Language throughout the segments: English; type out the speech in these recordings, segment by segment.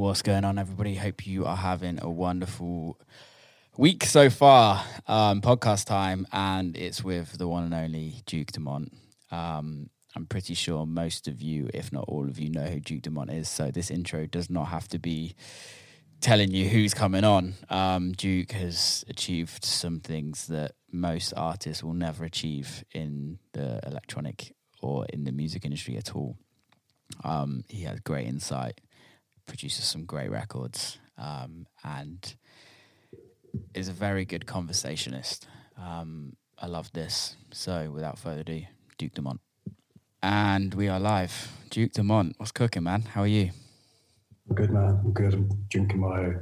What's going on, everybody? Hope you are having a wonderful week so far. Um, podcast time, and it's with the one and only Duke Dumont. Um, I'm pretty sure most of you, if not all of you, know who Duke Dumont is. So this intro does not have to be telling you who's coming on. Um, Duke has achieved some things that most artists will never achieve in the electronic or in the music industry at all. Um, he has great insight produces some great records, um, and is a very good conversationist. Um, I love this. So, without further ado, Duke Dumont. And we are live. Duke Dumont, what's cooking, man? How are you? I'm good, man. I'm good. I'm drinking my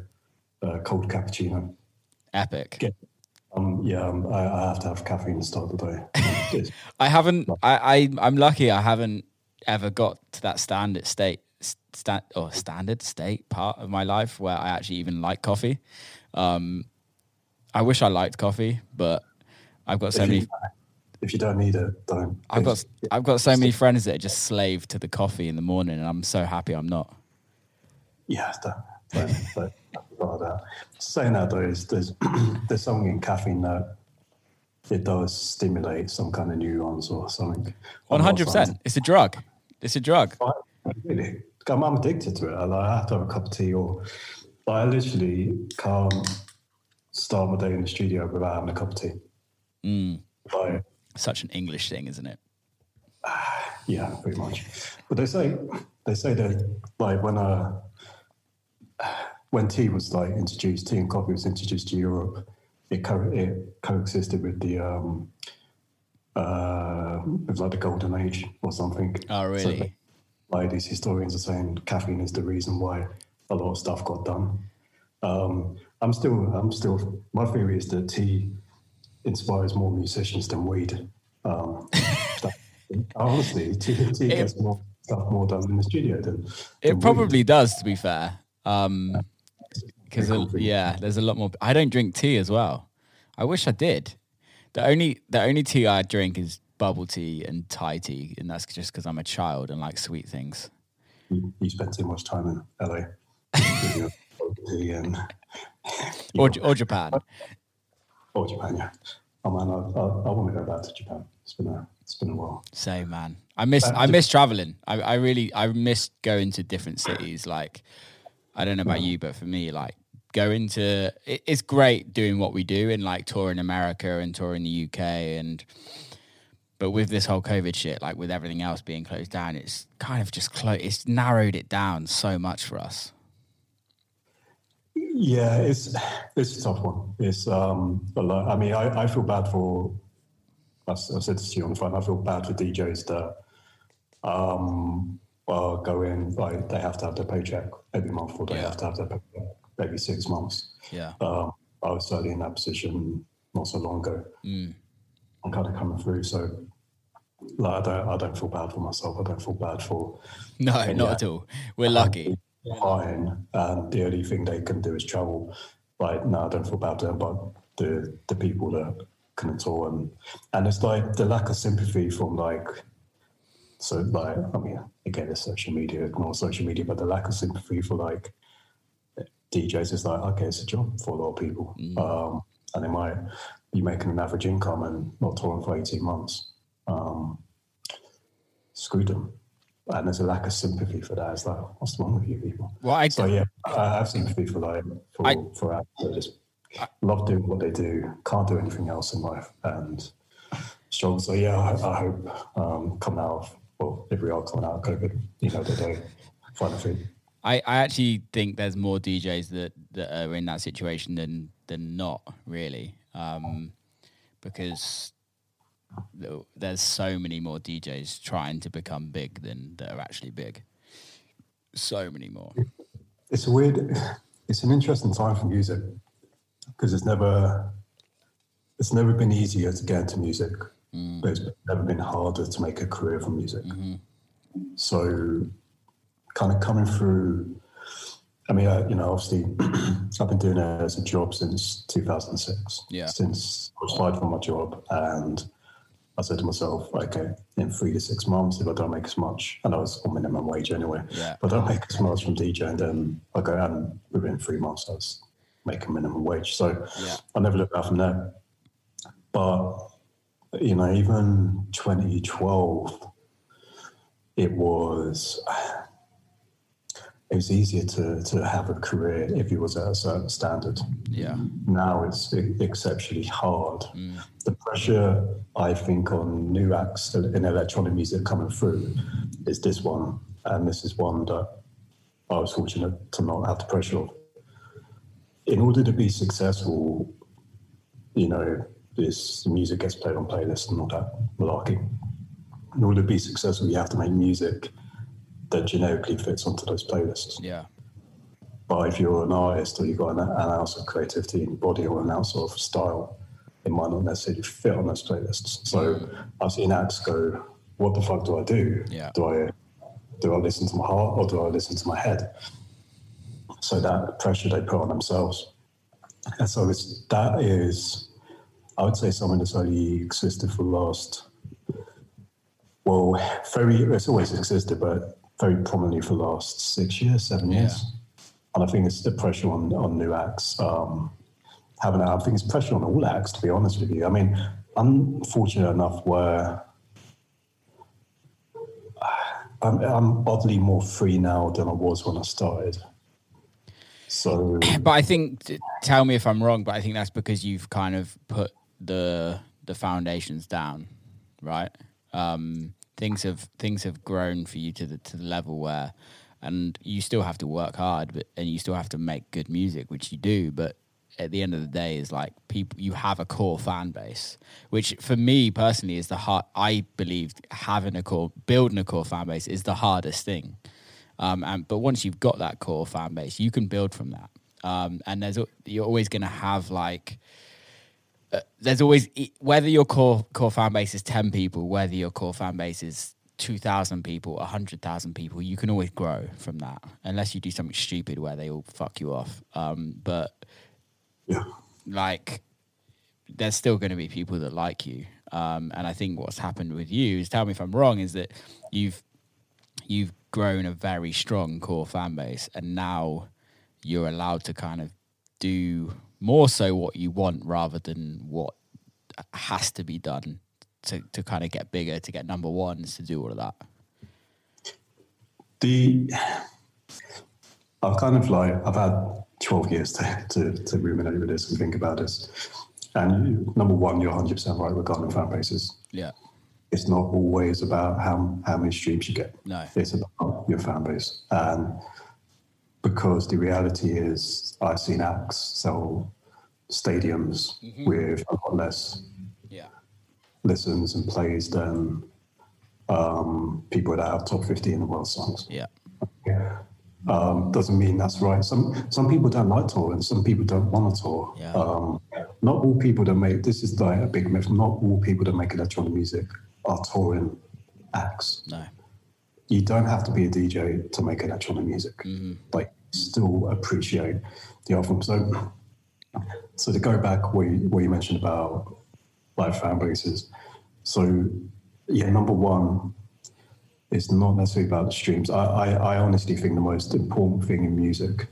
uh, cold cappuccino. Epic. Yeah. Um, yeah, um, I, I, have to have caffeine to start the day. I haven't. I, I I'm lucky. I haven't ever got to that standard state sta- or standard state part of my life where I actually even like coffee. Um, I wish I liked coffee, but I've got so if many. You, if you don't need it, don't. I've got I've got so many friends that are just slave to the coffee in the morning, and I'm so happy I'm not. Yeah, don't, don't, don't that. Saying that though, is there's there's something in caffeine that it does stimulate some kind of neurons or something. One hundred percent. It's a drug. It's a drug. Really? I'm, I'm addicted to it. I, like, I have to have a cup of tea, or like, I literally can't start my day in the studio without having a cup of tea. Mm. Like, Such an English thing, isn't it? yeah, pretty much. But they say they say that like when uh when tea was like introduced, tea and coffee was introduced to Europe, it co- it coexisted with the um uh with like the golden age or something. Oh, really? So like these historians are saying caffeine is the reason why a lot of stuff got done. Um, I'm still, I'm still. My theory is that tea inspires more musicians than weed. Um, honestly, tea, tea it, gets more stuff more done in the studio than. than it probably weed. does, to be fair. Um, because yeah, there's a lot more. I don't drink tea as well. I wish I did. The only the only tea I drink is bubble tea and Thai tea, and that's just because I'm a child and like sweet things. You, you spend too much time in LA. and, um, or, or Japan. Or Japan, yeah. Oh man, I, I, I, want to go back to Japan. It's been a it's been a while. Same man. I miss I miss traveling. I, I really I miss going to different cities. Like I don't know about you, but for me, like going to it, it's great doing what we do and like touring America and touring the UK and but with this whole COVID shit, like with everything else being closed down, it's kind of just close. It's narrowed it down so much for us. Yeah, it's it's a tough one. It's um, I mean, I, I feel bad for. I, said this to you on the phone. I feel bad for DJs that um, well, go in like they have to have their paycheck every month, or they yeah. have to have their paycheck every six months. Yeah, um, I was certainly in that position not so long ago. Mm. I'm kind of coming through. So like, I don't, I don't feel bad for myself. I don't feel bad for. No, not yeah, at all. We're lucky. Fine, and the only thing they can do is travel. Like, no, I don't feel bad for them, but the the people that can tour and and it's like the lack of sympathy from like. So like, I mean, again, it's social media, ignore social media, but the lack of sympathy for like DJs is like, okay, it's a job for a lot of people, mm. um, and they might be making an average income and not touring for 18 months, um, screwed them. And there's a lack of sympathy for that. It's like, what's wrong with you people? Well, I so yeah, I have sympathy for like for I, for actors just love doing what they do, can't do anything else in life, and struggle. So yeah, I, I hope um, coming out of well, if we are coming out of COVID, you know, that they find a thing. I, I actually think there's more DJs that, that are in that situation than than not really um, because there's so many more DJs trying to become big than that are actually big. So many more. It's a weird. It's an interesting time for music because it's never it's never been easier to get into music, mm. but it's never been harder to make a career from music. Mm-hmm. So, kind of coming through I mean, I, you know, obviously, I've been doing it as a job since 2006. Yeah. Since I was fired from my job, and I said to myself, okay, in three to six months, if I don't make as much, and I was on minimum wage anyway, Yeah. if I don't make as much from DJing, then I go and within three months, I was making minimum wage. So Yeah. I never looked back from there. But, you know, even 2012, it was it was easier to, to have a career if you was at a certain standard. Yeah. Now it's exceptionally hard. Mm. The pressure, I think, on new acts in electronic music coming through is this one, and this is one that I was fortunate to not have the pressure of. In order to be successful, you know, this music gets played on playlists and all that malarkey. In order to be successful, you have to make music that generically fits onto those playlists. Yeah. But if you're an artist or you've got an, an ounce of creativity in your body or an ounce of style, it might not necessarily fit on those playlists. So mm. I've seen acts go, what the fuck do I do? Yeah. Do I do I listen to my heart or do I listen to my head? So that pressure they put on themselves. And so it's that is I would say something that's only existed for the last well, very it's always existed, but very prominently for the last six years, seven years. And I think it's the pressure on on new acts. Um, having I think it's pressure on all acts, to be honest with you. I mean, I'm fortunate enough where I'm, I'm oddly more free now than I was when I started. So But I think, tell me if I'm wrong, but I think that's because you've kind of put the the foundations down, right? Um, things have things have grown for you to the to the level where, and you still have to work hard, but and you still have to make good music, which you do. But at the end of the day, is like people you have a core fan base, which for me personally is the hard. I believe having a core, building a core fan base is the hardest thing. Um, and but once you've got that core fan base, you can build from that. Um, and there's you're always going to have like uh, there's always whether your core core fan base is ten people, whether your core fan base is two thousand people, hundred thousand people, you can always grow from that, unless you do something stupid where they all fuck you off. Um, but yeah, like there's still going to be people that like you um, and i think what's happened with you is tell me if i'm wrong is that you've you've grown a very strong core fan base and now you're allowed to kind of do more so what you want rather than what has to be done to, to kind of get bigger to get number ones to do all of that the I've kind of like I've had 12 years to, to, to ruminate with this and think about this. And number one, you're 100% right regarding fan bases. yeah It's not always about how, how many streams you get. No. It's about your fan base. And because the reality is, I've seen acts sell stadiums with a lot less yeah listens and plays than um, people that have top 50 in the world songs. yeah um, doesn't mean that's right. Some some people don't like tour and Some people don't want to tour. Yeah. Um, not all people that make this is like a big myth. Not all people that make electronic music are touring acts. no You don't have to be a DJ to make electronic music. Mm-hmm. Like still appreciate the art form. So so to go back what you, where you mentioned about live fan bases. So yeah, number one, it's not necessarily about the streams. I, I, I honestly think the most important thing in music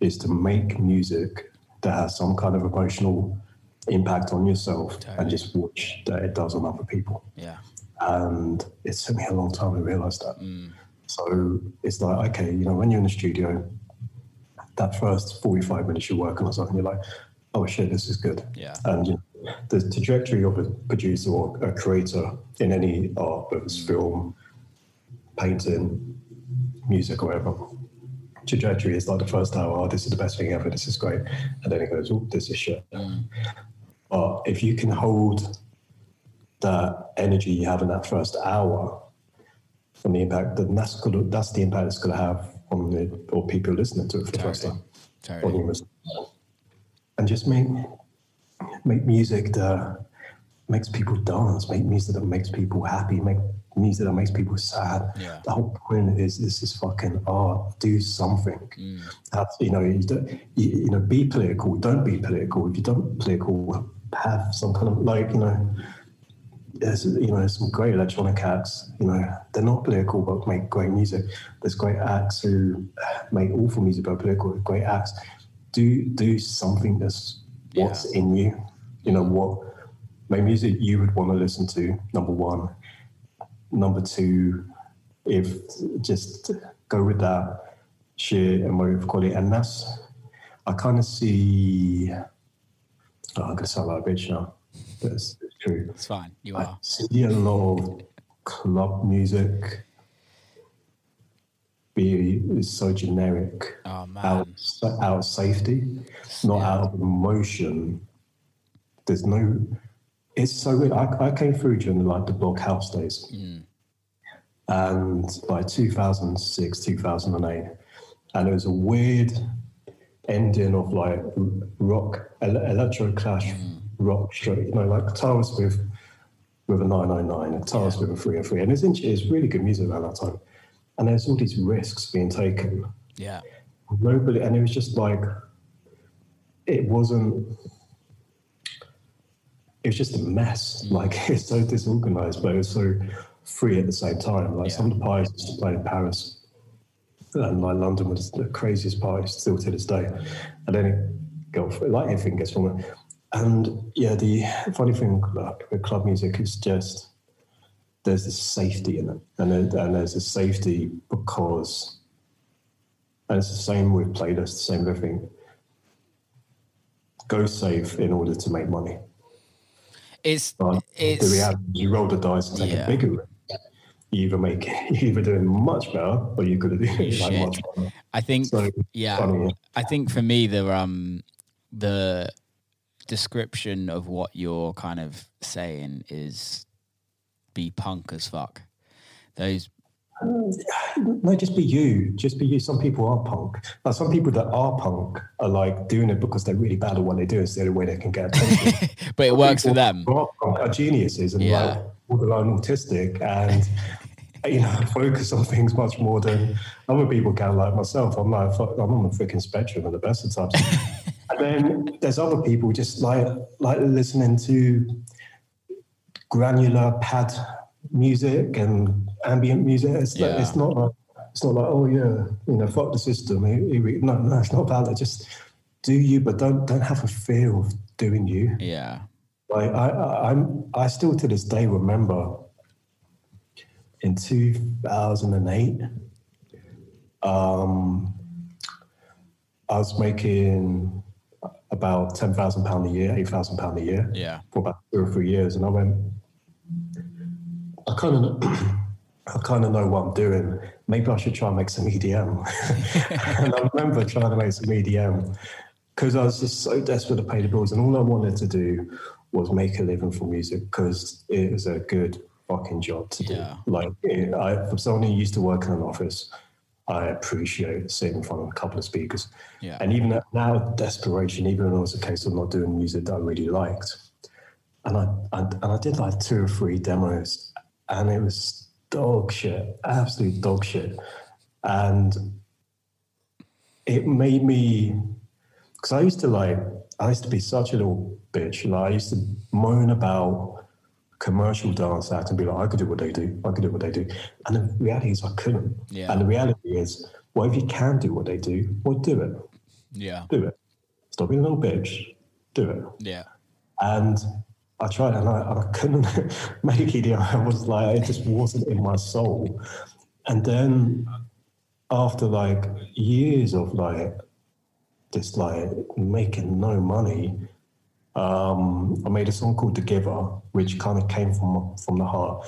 is to make music that has some kind of emotional impact on yourself Totally. and just watch that it does on other people. yeah And it took me a long time to realize that. Mm. So it's like, okay, you know, when you're in the studio, that first 45 minutes you're working on something, you're like, oh shit, this is good. Yeah. And you know, the trajectory of a producer or a creator in any art, whether it's mm. film, painting, music, or whatever, trajectory is like the first hour, oh, this is the best thing ever, this is great. And then it goes, oh, this is shit. Mm. But if you can hold that energy you have in that first hour from the impact, then that's gonna, that's the impact it's going to have on the or people listening to it for the first time. Totally. on you. And just make make music that makes people dance, make music that makes people happy, make music that makes people sad. Yeah. The whole point is this is fucking art. Do something. Mm. That's, you know, you, don't, you, you know, be political. Don't be political. If you don't political, have some kind of like, you know, there's you know some great electronic acts. You know, they're not political but make great music. There's great acts who make awful music but political. Great acts. Do do something that's what's Yeah. in you. You know what make music you would want to listen to. Number one. Number two, if just go with that sheer emotive quality, and that's I kind of see. Oh, I'm gonna sound like a bitch now. But it's, it's true. It's fine. You I are. see a lot of club music be is so generic Oh man. out, out of safety, not Yeah. out of emotion. There's no. It's so weird. I, I came through during like the blog house days, Mm. and by 2006, 2008, and it was a weird ending of like rock, electro clash, Mm. Rock straight. You know, like guitars with with a 999 and guitars with a 303, and it's it's really good music around that time. And there's all these risks being taken. Yeah. nobody and it was just like it wasn't it was just a mess. Mm. Like it's so disorganized but it was so free at the same time. Like some of the parties used to play in paris and like london was the craziest party still to this day. And then it got like everything gets from it and yeah the funny thing with club music is just there's this safety in it and, there- and there's a safety because and it's the same with playlists, the same with everything. Go safe in order to make money. It's But it's the reality, you roll the dice and take Yeah. a bigger risk. You either make you either doing much better or you could have done like much better. I think So yeah. funny. I think for me the um the description of what you're kind of saying is be punk as fuck. Those um, No, just be you. Just be you. Some people are punk. Like some people that are punk are like doing it because they're really bad at what they do. It's the only way they can get attention. but it works for them. are are geniuses and Yeah. like borderline autistic and you know focus on things much more than other people can like myself i'm like i'm on the freaking spectrum at the best of times and then there's other people just like like listening to granular pad music and ambient music. It's, like, it's not like it's not like oh yeah you know fuck the system. Here- here we- no no it's not about that just do you but don't don't have a fear of doing you. Yeah. like I, I, I'm, I still to this day remember in 2008, um, I was making about ten thousand pound a year, eight thousand pound a year Yeah. for about two or three years, and I went. I kind of, I kind of know what I'm doing. Maybe I should try and make some EDM. and I remember trying to make some EDM because I was just so desperate to pay the bills, and all I wanted to do was make a living for music because it was a good fucking job to do. Yeah. Like, I, for someone who used to work in an office, I appreciate sitting in front of a couple of speakers. Yeah. And even now, desperation, even when it was a case of not doing music that I really liked, and I, I and I did like two or three demos, and it was dog shit, absolute dog shit, and it made me because I used to like I used to be such a little bitch, like I used to moan about commercial dance acts and be like, I could do what they do, I could do what they do, and the reality is I couldn't, Yeah. and the reality is, well, if you can do what they do, well, do it, Yeah. do it, stop being a little bitch, do it. Yeah. And I tried and I, I couldn't make it. I was like, it just wasn't in my soul. And then after like years of like, just like making no money, um, I made a song called The Giver, which kind of came from from the heart.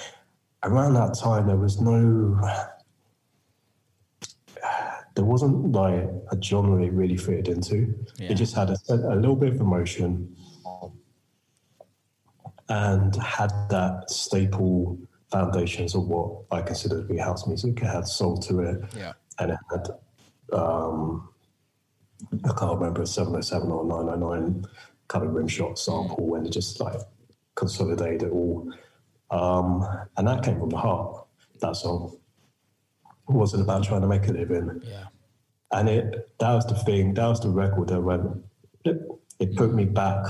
Around that time, there was no, there wasn't like a genre it really fitted into. Yeah. It just had a, a little bit of emotion and had that staple foundations of what I consider to be house music. It had soul to it, Yeah. and it had um, I can't remember a seven oh seven or nine oh nine kind of rim shot sample when it just like consolidate it all, um, and that came from the heart. That song it wasn't about trying to make a living. Yeah. And it that was the thing, that was the record that went it, it put me back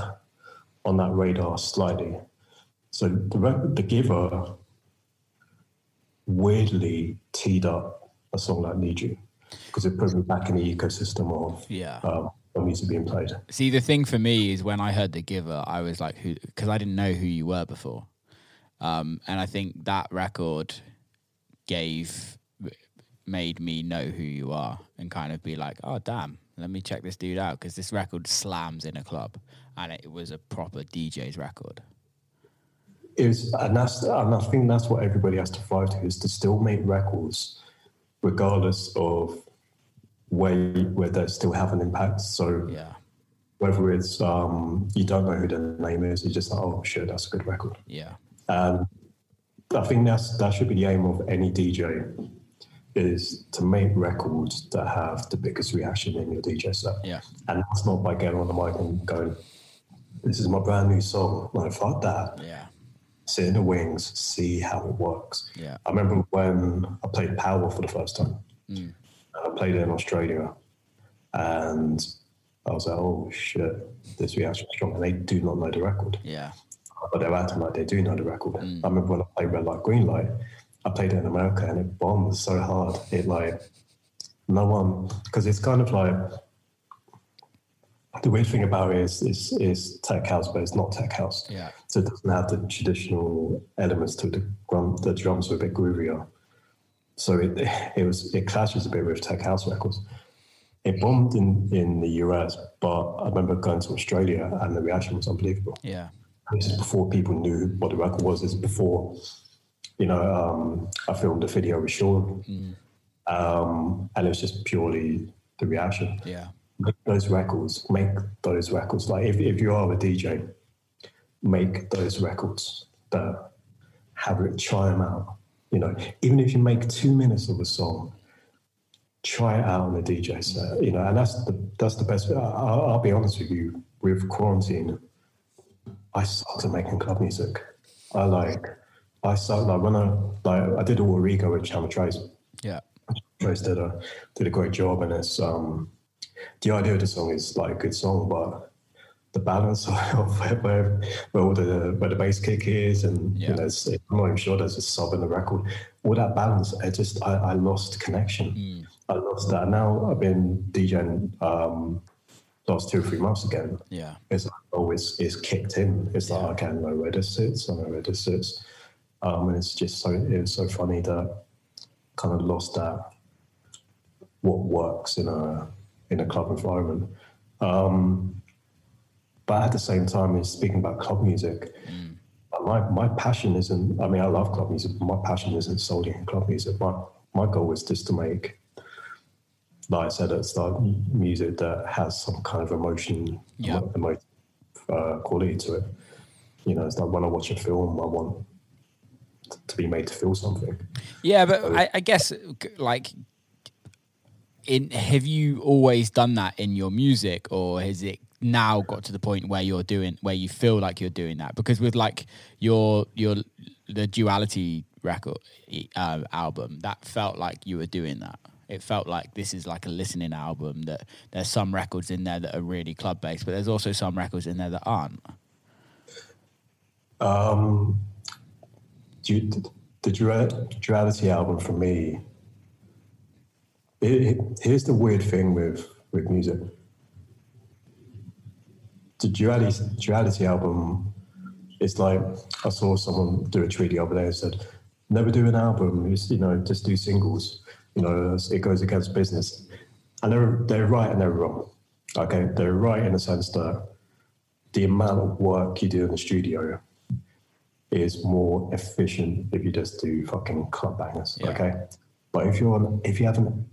on that radar slightly. So the re- the giver weirdly teed up a song like Need You because it put me back in the ecosystem of Yeah. um, of music being played. See, the thing for me is when I heard The Giver, I was like, who? Because I didn't know who you were before. Um, and I think that record gave, made me know who you are and kind of be like, oh, damn, let me check this dude out because this record slams in a club and it was a proper DJ's record. is and that's and I think that's what everybody has to fight to is to still make records regardless of where you- where they still have an impact. So Yeah. whether it's um, you don't know who the name is, you just like, oh shit, that's a good record. Yeah. And I think that's that should be the aim of any DJ is to make records that have the biggest reaction in your DJ set. Yeah. And that's not by getting on the mic and going, This is my brand new song. Like fuck that Yeah. sit in the wings, see how it works. Yeah. I remember when I played Power for the first time. Mm. I played it in Australia, and I was like, "Oh shit, this reaction is strong." And they do not know the record, Yeah. but they're acting like they do know the record. Mm. I remember when I played Red Light, Green Light. I played it in America, and it bombed so hard. It like no one because it's kind of like the weird thing about it is, is is tech house, but it's not tech house. Yeah. So it doesn't have the traditional elements to. The, drum, the drums are a bit groovier. So it, it was it clashes a bit with tech house records. It bombed in, in the US, but I remember going to Australia and the reaction was unbelievable. Yeah. This is before people knew what the record was. This is before, you know, um, I filmed a video with Sean, um, and it was just purely the reaction Yeah. make those records, make those records. Like if, if you are a DJ, make those records that have it, try them out. You know, even if you make two minutes of a song, try it out on a DJ set. You know, and that's the that's the best. I'll, I'll be honest with you. With quarantine, I sucked at making club music. I like, I suck like when I like I did all Origo with Chama Trace. Yeah. Trace did a did a great job, and it's um the idea of the song is like a good song, but the balance of where, where, where all the where the bass kick is, and Yeah. you know, it's, I'm not even sure there's a sub in the record. All that balance, I just I, I lost connection. I lost that. Now I've been DJing um, last two or three months again. Yeah. It's like, oh, it's, it's kicked in. It's like okay, I know where this sits. I know where this sits. Um, and it's just so it was so funny that kind of lost that what works in a in a club environment. Um, but at the same time, is speaking about club music. My my passion isn't. I mean, I love club music. But my passion isn't solely in club music. My my goal is just to make, like I said at the start, music that has some kind of emotion, Yeah. emotive uh, quality to it. You know, it's like when I watch a film, I want to be made to feel something. Yeah, but I, I guess like, in have you always done that in your music, or has it now got to the point where you're doing where you feel like you're doing that? Because with like your your the duality record uh, album, that felt like you were doing that. It felt like this is like a listening album. That there's some records in there that are really club based, but there's also some records in there that aren't. Um, du- the Dual- duality album for me. It, it, here's the weird thing with with music. The duality duality album is like I saw someone do a tweet the other day and said, "Never do an album. It's, you know, just do singles. You know, it goes against business." And they're they're right and they're wrong. Okay, they're right in the sense that the amount of work you do in the studio is more efficient if you just do fucking club bangers. Yeah. Okay. But if you're on, if you have an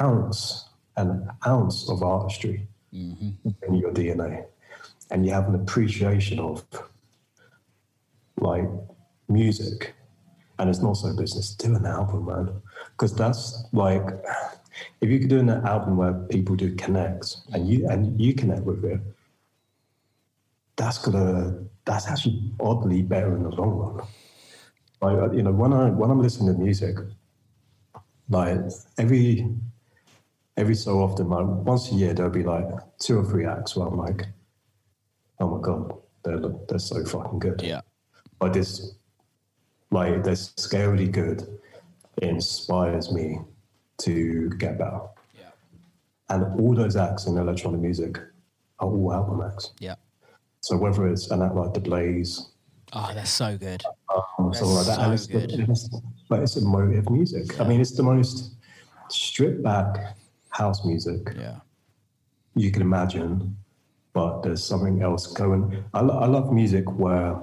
ounce, an ounce of artistry mm-hmm. in your DNA, and you have an appreciation of like music, and it's not so business, do an album, man. Because that's like, if you could do an album where people do connect and you and you connect with it, that's gonna that's actually oddly better in the long run. Like uh, you know, when I when I'm listening to music, like every every so often, like once a year, there'll be like two or three acts where I'm like, oh my god, they're they're so fucking good. Yeah, like this, like this scarily good inspires me to get better. Yeah. And all those acts in electronic music are all album acts. Yeah. So whether it's an act like The Blaze, Oh, they're so good. um, like that, so good. it's, like it's emotive music. I mean, it's the most stripped back house music Yeah. you can imagine, but there's something else going. I, lo- I love music where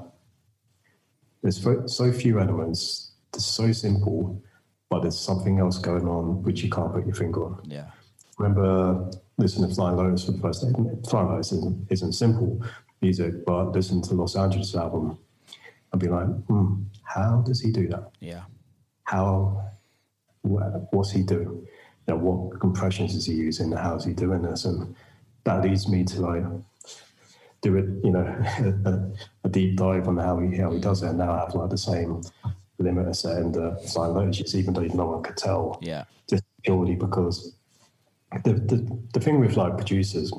there's so, so few elements, it's so simple, but there's something else going on which you can't put your finger on. Yeah. remember listening to Flying Lotus for the first time. Flying Lotus isn't, isn't simple music, but listening to Los Angeles album, I'd be like, hmm, how does he do that? Yeah. How, wha- what's he doing? You know, what compressions is he using? How is he doing this? And that leads me to like do it, you know, a, a deep dive on how he how he does it. And now I have like the same limiter set in the Flying Lotus, even though no one could tell Yeah. just purely because the, the, the thing with like producers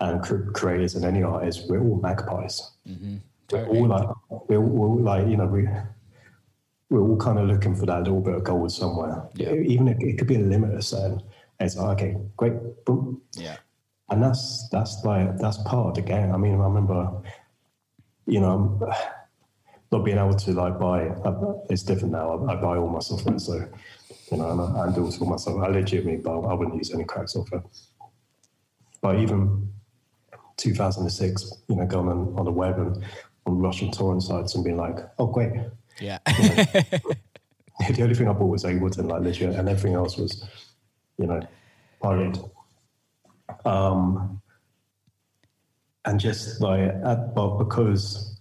and cr- creators and any artists, we're all magpies. Mm-hmm. We're all like, we're all like, you know, we, we're all kind of looking for that little bit of gold somewhere. Yeah. Even if it could be a limiter set. And it's like, okay, great, boom. Yeah. And that's, that's like, that's part of the game. I mean, I remember, you know, not being able to like buy, uh, it's different now. I, I buy all my software. So, you know, and I, I do it all myself. I legitimately, but I wouldn't use any crack software. But even 2006, you know, going on, on the web and on Russian torrent sites and being like, oh, great. Yeah. The only thing I bought was Ableton, like legit, and everything else was, you know, pirated. Um, and just like, but because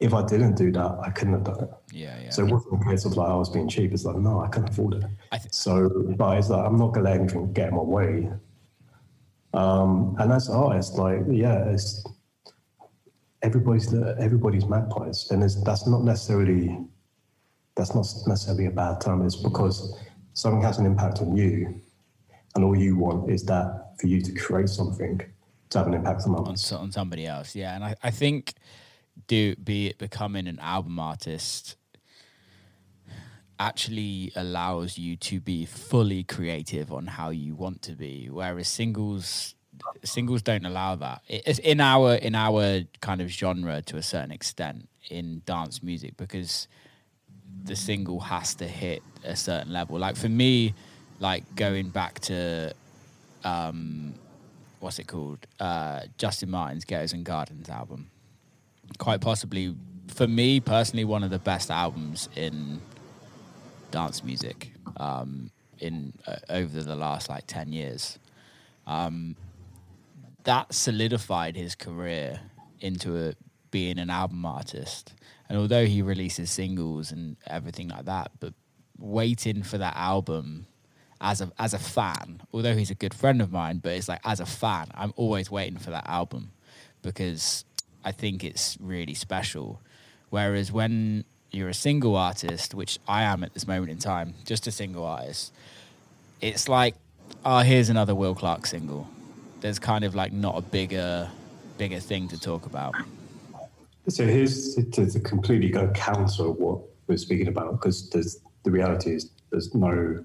if I didn't do that, I couldn't have done it. yeah. Yeah. So it wasn't a case of like I was being cheap. It's like, no, I couldn't afford it. I th- So, but it's like, I'm not going to let anything get in my way. Um, and as an artist, like, yeah, it's everybody's everybody's magpies, and it's, that's not necessarily that's not necessarily a bad term. It's because something has an impact on you, and all you want is that for you to create something to have an impact on on, on somebody else. Yeah, and I, I think do be it becoming an album artist actually allows you to be fully creative on how you want to be, whereas singles singles don't allow that. It's in our in our kind of genre to a certain extent in dance music because the single has to hit a certain level. Like for me, like going back to um, what's it called? Uh, Justin Martin's Ghettos and Gardens album. Quite possibly, for me personally, one of the best albums in dance music um, in uh, over the last like ten years. Um, that solidified his career into a, being an album artist. And although he releases singles and everything like that, but waiting for that album as a as a fan, although he's a good friend of mine, but it's like as a fan, I'm always waiting for that album because I think it's really special. Whereas when you're a single artist, which I am at this moment in time, just a single artist, it's like, oh, here's another Will Clark single. There's kind of like not a bigger, bigger thing to talk about. So here's to, to completely go counter what we're speaking about because the reality is there's no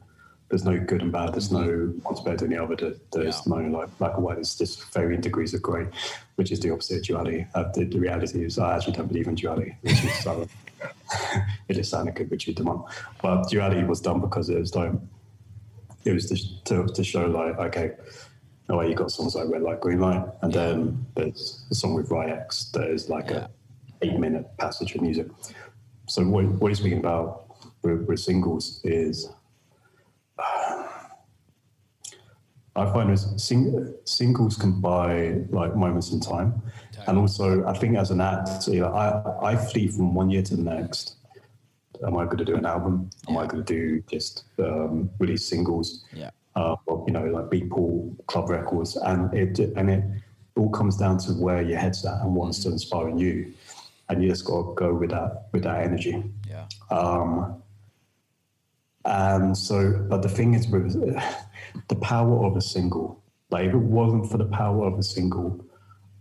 there's no good and bad. There's no one's better than the other. There's Yeah. no like black and white. There's just varying degrees of grey, which is the opposite of duality. Uh, the, the reality is I actually don't believe in duality, which is uh, it just sounded good, Richard Dumont. But duality was done because it was like it was to, to, to show like okay, oh, you got songs like Red Light, Green Light, and Yeah. then there's a song with Ry X that is like Yeah. a eight minute passage of music. So what, what he's speaking about with, with singles is I find is sing, singles can buy like moments in time, and also I think as an act, you know, I I flee from one year to the next. Am I going to do an album? Am I going to do just um, release singles? Yeah. uh, or, you know, like Beatpool, Club Records, and it and it all comes down to where your head's at and what's to inspire you, and you just got to go with that with that energy. Yeah. Um, and so, but the thing is with the power of a single, like if it wasn't for the power of a single,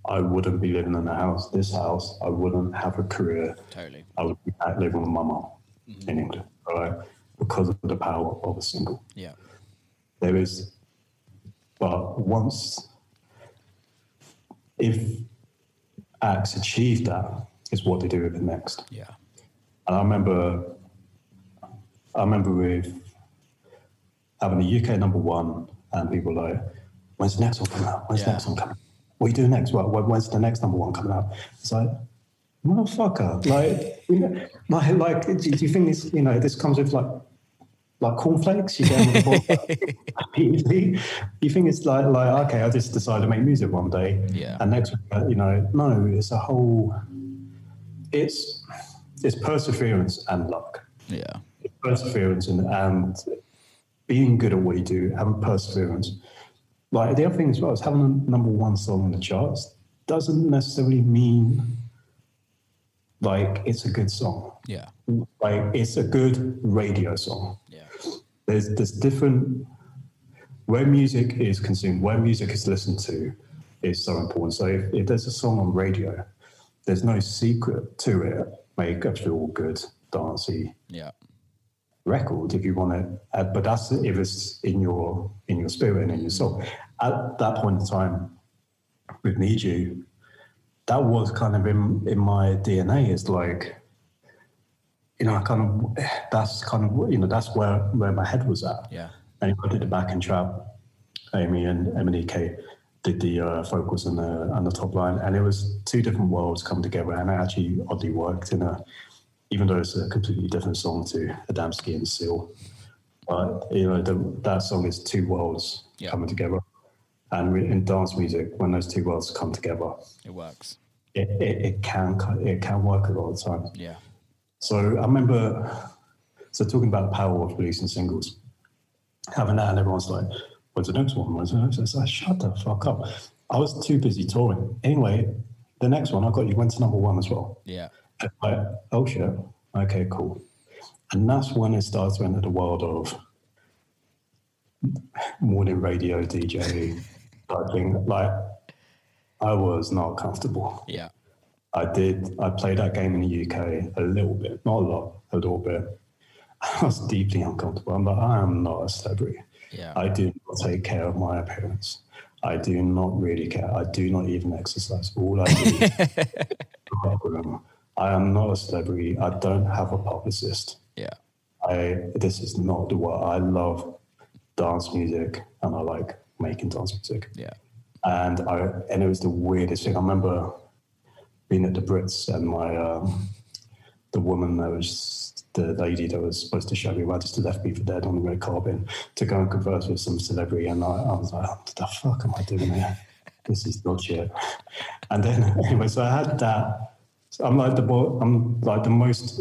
I wouldn't be living in a house, this house. I wouldn't have a career. Totally. I would be back living with my mom mm-hmm. in England, right? Because of the power of a single. Yeah. There is, but once, if acts achieve that, is what they do with it next. Yeah. And I remember, I remember with having a UK number one, and people like, "When's the next one coming out? When's Yeah. the next one coming? What are you doing next? Well, when's the next number one coming out?" It's like, motherfucker, like, you know, like, like, do, you think this, you know, this comes with like, like cornflakes? You get on the board. You think it's like, like, okay, I just decided to make music one day, Yeah. and next, week, you know, no, it's a whole, it's, it's perseverance and luck Yeah. perseverance and, and being good at what you do, having perseverance. Like the other thing as well is having a number one song in the charts doesn't necessarily mean like it's a good song. Yeah. Like it's a good radio song. Yeah. There's there's different where music is consumed, where music is listened to is so important. So if, if there's a song on radio, there's no secret to it. Make a feel good, dancey, Yeah. Record if you want to uh, but that's if it's in your in your spirit and in your soul. At that point in time with need you. That was kind of in in my dna it's like you know i kind of that's kind of you know that's where where my head was at. Yeah. and I did the back and trap A*M*E and MNEK did the uh, vocals and the and the top line and it was two different worlds come together and it actually oddly worked in a even though it's a completely different song to Adamski and Seal. But you know, the, that song is two worlds Yeah. coming together. And in dance music, when those two worlds come together, It works. it, it, it can it can work a lot of the time. Yeah. So I remember, so talking about the power of releasing singles, having that, and everyone's like, "When's the next one? When's the next?" one?" It's like, "Shut the fuck up!" I was too busy touring. Anyway, the next one I got you went to number one as well. Yeah. Like, oh shit, okay, cool. And that's when it starts to enter the world of morning radio DJ type thing. Like, I was not comfortable. Yeah. I did. I played that game in the UK a little bit, not a lot, a little bit. I was deeply uncomfortable. I'm like, I am not a celebrity. Yeah. I do not take care of my appearance. I do not really care. I do not even exercise. All I do is I am not a celebrity. I don't have a publicist. Yeah. I this is not the what I love dance music and I like making dance music. Yeah. And I and it was the weirdest thing. I remember being at the Brits and my um, the woman that was the lady that was supposed to show me around just left me for dead on the red carpet to go and converse with some celebrity and I, I was like, what the fuck am I doing here? This is not shit. And then anyway, so I had that. I'm like the bo- I'm like the most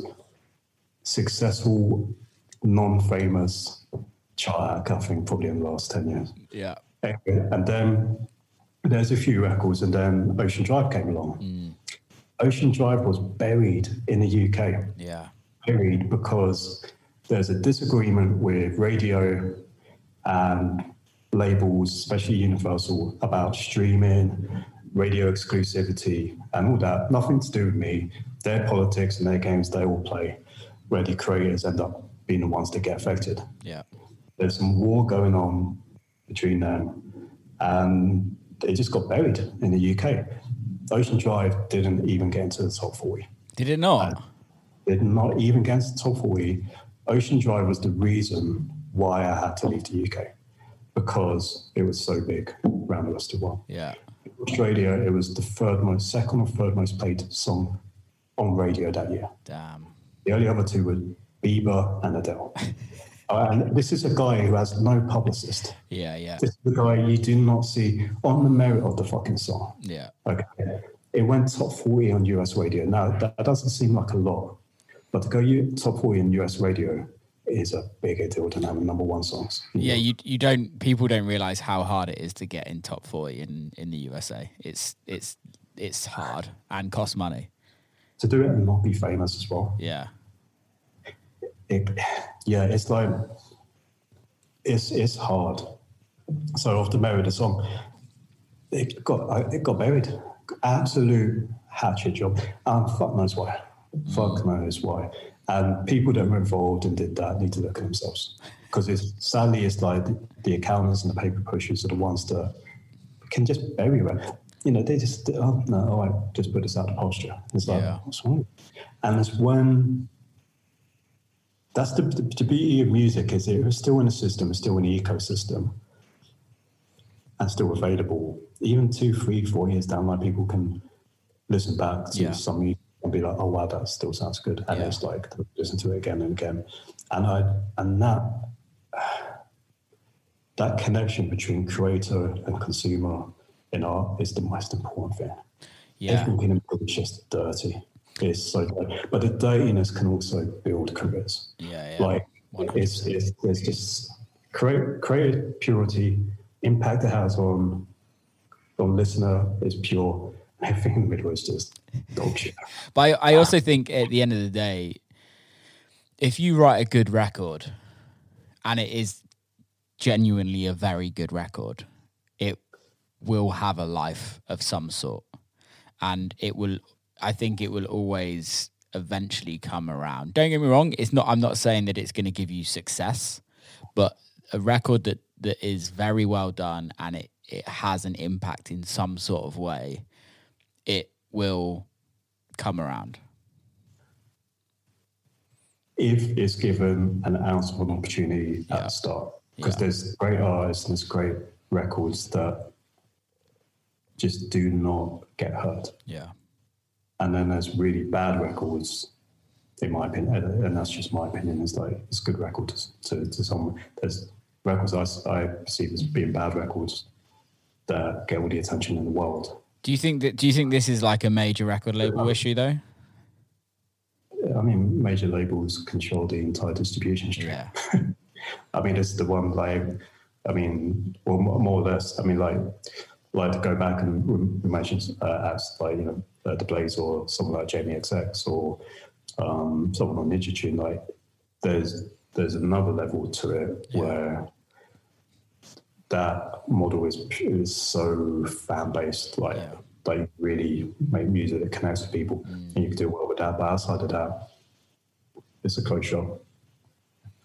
successful non-famous child act, I think probably in the last 10 years. Yeah. Anyway, and then there's a few records, and then Ocean Drive came along. Mm. Ocean Drive was buried in the UK, Yeah. buried because there's a disagreement with radio and labels, especially Universal, about streaming, radio exclusivity, and all that. Nothing to do with me. Their politics and their games they all play, where the creators end up being the ones that get affected Yeah. there's some war going on between them, and it just got buried in the UK. Ocean Drive didn't even get into the top 40. Did it not? Uh, did not even get into the top 40. Ocean Drive was the reason why I had to leave the UK because it was so big around the rest of the world. Yeah. Australia, it was the third most, second or third most played song on radio that year. Damn. The only other two were Bieber and Adele. Uh, and this is a guy who has no publicist. Yeah. Yeah. This is the guy you do not see on the merit of the fucking song. Yeah. Okay. It went top 40 on US radio. Now, that doesn't seem like a lot, but to go you- top 40 in US radio is a bigger deal than having number one songs. Yeah, you you don't people don't realize how hard it is to get in top 40 in in the USA. It's it's it's hard and costs money. To do it and not be famous as well. Yeah. It, yeah, it's like, it's, it's hard. So merit of the song, it got, it got buried. absolute hatchet job. And fuck knows why. Fuck mm. knows why. And people that were involved and did that need to look at themselves. Because it's sadly, it's like the, the accountants and the paper pushers are the ones that can just bury it. You know, they just, oh, no, oh, I just put this out of posture. It's like, Yeah. what's wrong? And it's when that's the, the, the beauty of music is it's still in a system, it's still in the ecosystem and still available. Even two, three, four years down the line, people can listen back to Yeah. some music and be like, oh wow, that still sounds good. And Yeah. it's like listen to it again and again. And I and that that connection between creator and consumer in art is the most important thing. Yeah. Everything in it is just dirty. It's so dirty. But the dirtiness can also build careers. Yeah. Yeah. Like 100%. it's, it's it's just create creative purity, impact it has on on listener is pure. Everything in the middle is just But I, I also think at the end of the day, if you write a good record and it is genuinely a very good record, it will have a life of some sort. And it will, I think it will always eventually come around. Don't get me wrong, it's not, I'm not saying that it's going to give you success, but a record that, that is very well done and it, it has an impact in some sort of way, it will come around. If it's given an ounce of an opportunity at Yeah. the start, because Yeah. there's great artists and there's great records that just do not get heard. Yeah. and then there's really bad records in my opinion and- that's just my opinion is like it's good records to, to someone there's records I, I perceive as being bad records that get all the attention in the world Do you think that? Do you think this is like a major record label issue, though? i mean major labels control the entire distribution stream Yeah, i mean it's the one like i mean well more or less i mean like like to go back and we uh, acts like you know uh, the blaze or someone like jamie xx or um, someone on Ninja Tune, like there's there's another level to it Yeah. where that model is is so fan based, like Yeah. they really make music that connects with people, and you can do well with that. But outside of that, it's a closed shop.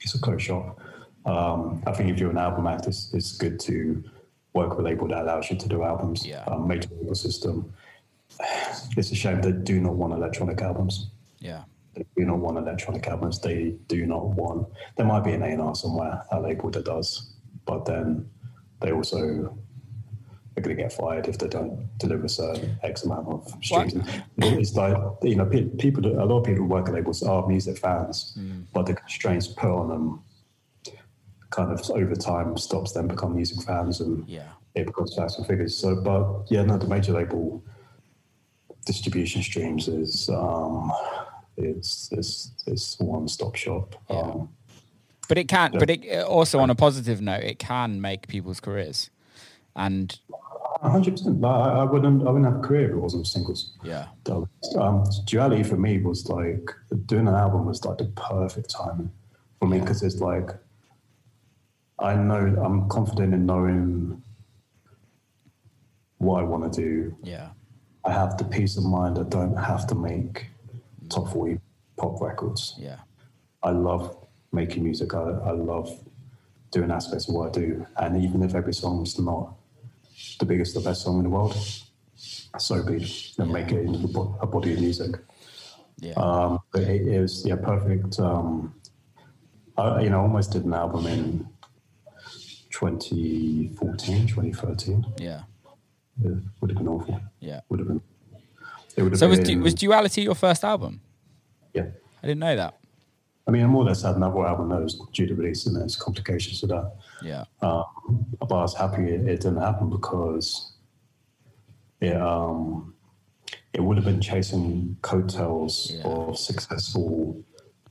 It's a closed shop. Um, I think if you're an album act, it's, it's good to work with a label that allows you to do albums. Yeah. Um, major label system. It's a shame they do not want electronic albums yeah, they do not want electronic albums. They do not want. There might be an A&R somewhere, a label that does, but then they also are going to get fired if they don't deliver a certain X amount of streams. It's like you know, people. A lot of people who work at labels are music fans, but the constraints put on them kind of over time stops them become music fans and yeah, it becomes facts and figures. So, but yeah, no, the major label distribution streams is um, it's it's it's one stop shop. Yeah. Um, but it can. But it also, on a positive note, it can make people's careers, and hundred percent. I, wouldn't I wouldn't have a career if it wasn't singles. yeah, Um, duality for me was like doing an album was like the perfect timing for me because it's like I know I'm confident in knowing what I want to do yeah, I have the peace of mind I don't have to make top 40 pop records. yeah, I love making music. I, I love doing aspects of what I do. And even if every song's not the biggest or best song in the world, so be it. And make it into a body of music. yeah, Um, but it, was, yeah, perfect. Um, I, you know, almost did an album in 2014, 2013. yeah, It would have been awful. yeah. Would have been. It would have So was been, du- was Duality your first album? yeah. I didn't know that. I mean, I'm more or less had another album that was due to release, and there's complications to that. Yeah, Um, but I was happy it, it didn't happen because it um, it would have been chasing coattails Yeah. of successful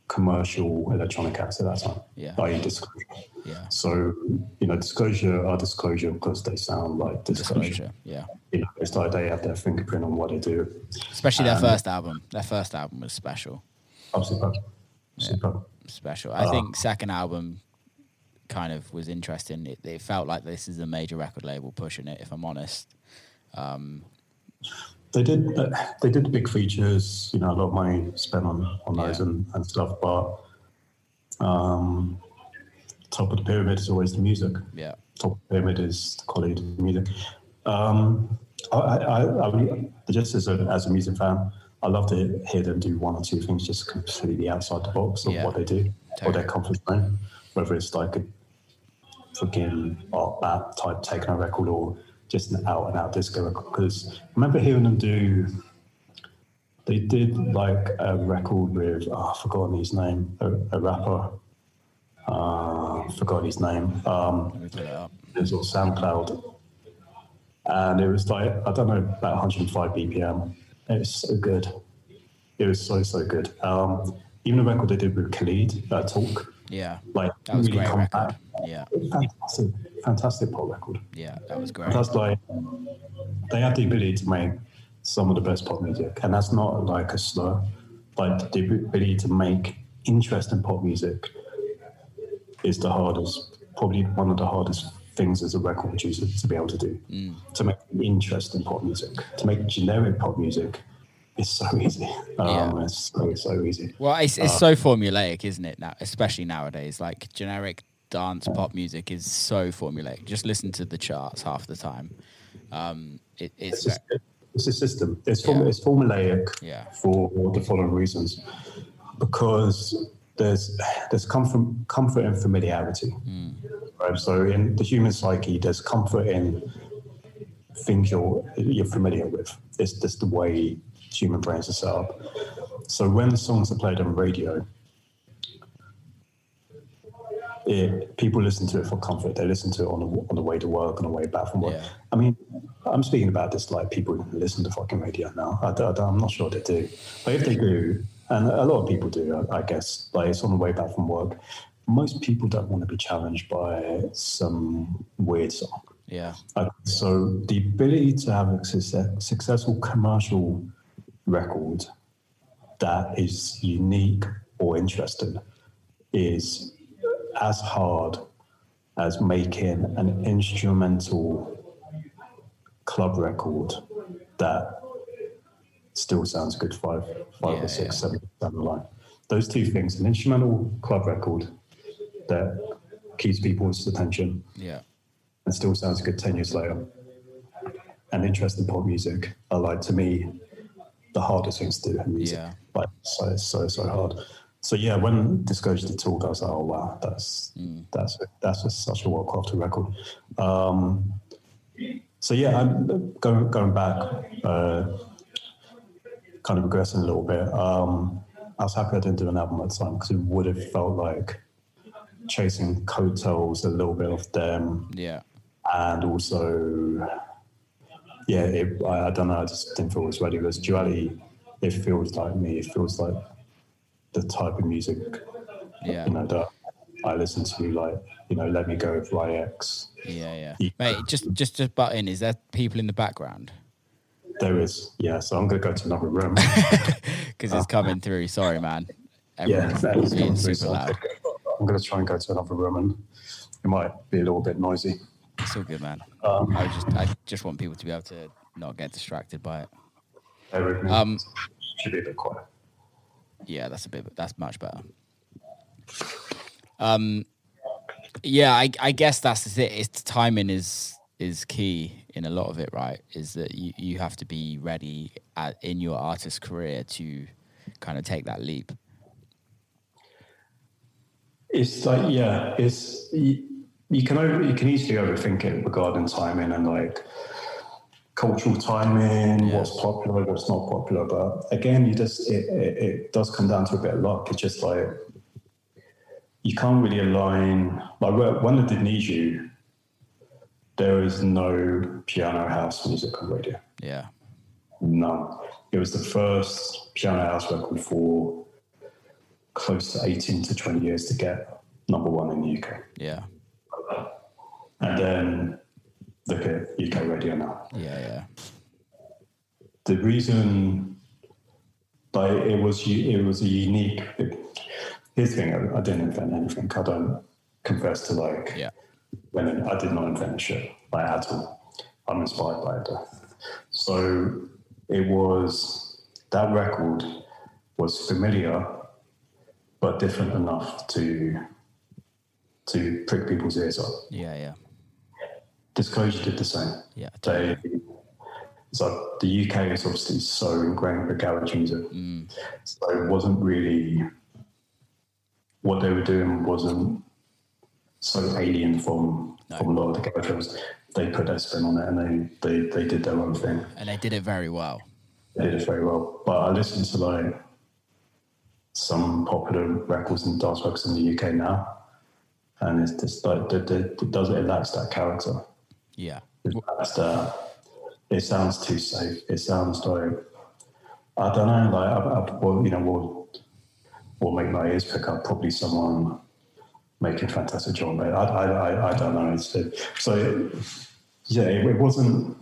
commercial electronic acts at that time. Yeah. i.e. disclosure. yeah. So you know, disclosure are disclosure because they sound like disclosure. Disclosure. Yeah, You know, it's like they have their fingerprint on what they do. especially their Um, first album. Their first album was special. Oh, super. Special. I think second album kind of was interesting. It, it felt like this is a major record label pushing it. If I'm honest. Um, they did uh, they did big features. You know, a lot of money spent on on those Yeah. and, and stuff. But um, top of the pyramid is always the music. Yeah. Top of the pyramid is the quality of the music. Um, I, I, I, I just as a as a music fan, I love to hear them do one or two things just completely outside the box of Yeah. what they do or their comfort zone. Whether it's like a fucking art that type techno record or just an out and out disco record. Because I remember hearing them do. They did like a record with oh, I've forgotten his name, a, a rapper. Uh, forgot his name. Um, Let me put it it was on SoundCloud, and it was like I don't know about 105 BPM. It was so good. It was so so good. Um, even the record they did with Khalid, uh, Talk, Yeah. like That was really great compact, record. Yeah. fantastic, fantastic pop record. Yeah. That was great. That's like they have the ability to make some of the best pop music, and that's not like a slur. Like the ability to make interesting pop music is the hardest, probably one of the hardest things as a record producer to be able to do. To make interesting pop music, to make generic pop music, is so easy. Um, Yeah. It's so so easy. Well, it's, Uh, so formulaic, isn't it? Now, especially nowadays, like generic dance pop music is so formulaic. Just listen to the charts half the time. Um, it, it's It's, just, it's a system. It's, form, Yeah. it's formulaic Yeah. for the following reasons. Because there's there's comfort comfort in familiarity. Hmm. Right? So in the human psyche, there's comfort in things you're you're familiar with. It's just the way human brains are set up. So when the songs are played on radio, it, people listen to it for comfort. They listen to it on the, on the way to work, on the way back from work. Yeah. I mean, I'm speaking about this like people listen to fucking radio now. I, am not sure they do, but if they do, and a lot of people do, I, I guess, like it's on the way back from work. Most people don't want to be challenged by some weird song. yeah, Uh, so the ability to have a success, successful commercial record that is unique or interesting is as hard as making an instrumental club record that still sounds good five, five Yeah, or six, yeah. seven down the line. Those two things, an instrumental club record that keeps people's attention yeah, and still sounds good 10 years later. And interesting pop music are like, to me, the hardest things to do in music. Yeah. Like, so, so, so hard. So, yeah, when Disclosure did talk, I was like, oh, wow, that's, that's, that's just such a well crafted record. Um, so, yeah, I'm going, going back, uh, kind of regressing a little bit. Um, I was happy I didn't do an album at the time because it would have felt like chasing coattails a little bit of them yeah, and also yeah it, I, I don't know i just didn't feel it was ready because duality it feels like me it feels like the type of music yeah, you know that i listen to like you know let me go with Ry X. yeah, yeah. Yeah. Mate, just just to butt in, is there people in the background? There is yeah so i'm going to go to another room Because it's coming through. Sorry, man. Uh, yeah that is coming through, so loud. i'm going to try and go to another room and it might be a little bit noisy It's all good, man. Um, I just I just want people to be able to not get distracted by it. Bear with me. Um, should be a bit quiet Yeah, that's a bit. That's much better. Um, yeah, I, I guess that's the thing. It's timing is is key in a lot of it, right? Is that you, you have to be ready at, in your artist career to kind of take that leap. It's like yeah, it's you, you can over, you can easily overthink it regarding timing and like cultural timing, Yeah. what's popular, what's not popular. But again, you just it, it, it does come down to a bit of luck. It's just like you can't really align. Like when- when I did need you, there is no piano house music on radio. Yeah, None. It was the first piano house record for close to 18 to 20 years to get number one in the UK. yeah, And then look at UK radio now. yeah, yeah, The reason, like, it was it was a unique. here's the thing: I, I didn't invent anything. I don't confess to like yeah, when I did not invent shit like at all. I'm inspired by it. Though. So it was that record was familiar, but different enough to to prick people's ears up. Yeah, yeah, Disclosure did the same. yeah. They, so the UK is obviously so ingrained with garage music, Mm, so it wasn't really what they were doing wasn't so alien from No. from a lot of the garage films. They put their spin on it and they, they, they did their own thing. and they did it very well. They did it very well. But I listen to like some popular records and dance records in the UK now, and it's just like it, it, it does it lacks that character. Yeah, It lacks that. It sounds too safe. It sounds like I don't know. Like I, I, well, you know, will will make my ears pick up. Probably someone making fantastic drum. I, I, I, I don't know. It's, uh, so yeah, it, it wasn't.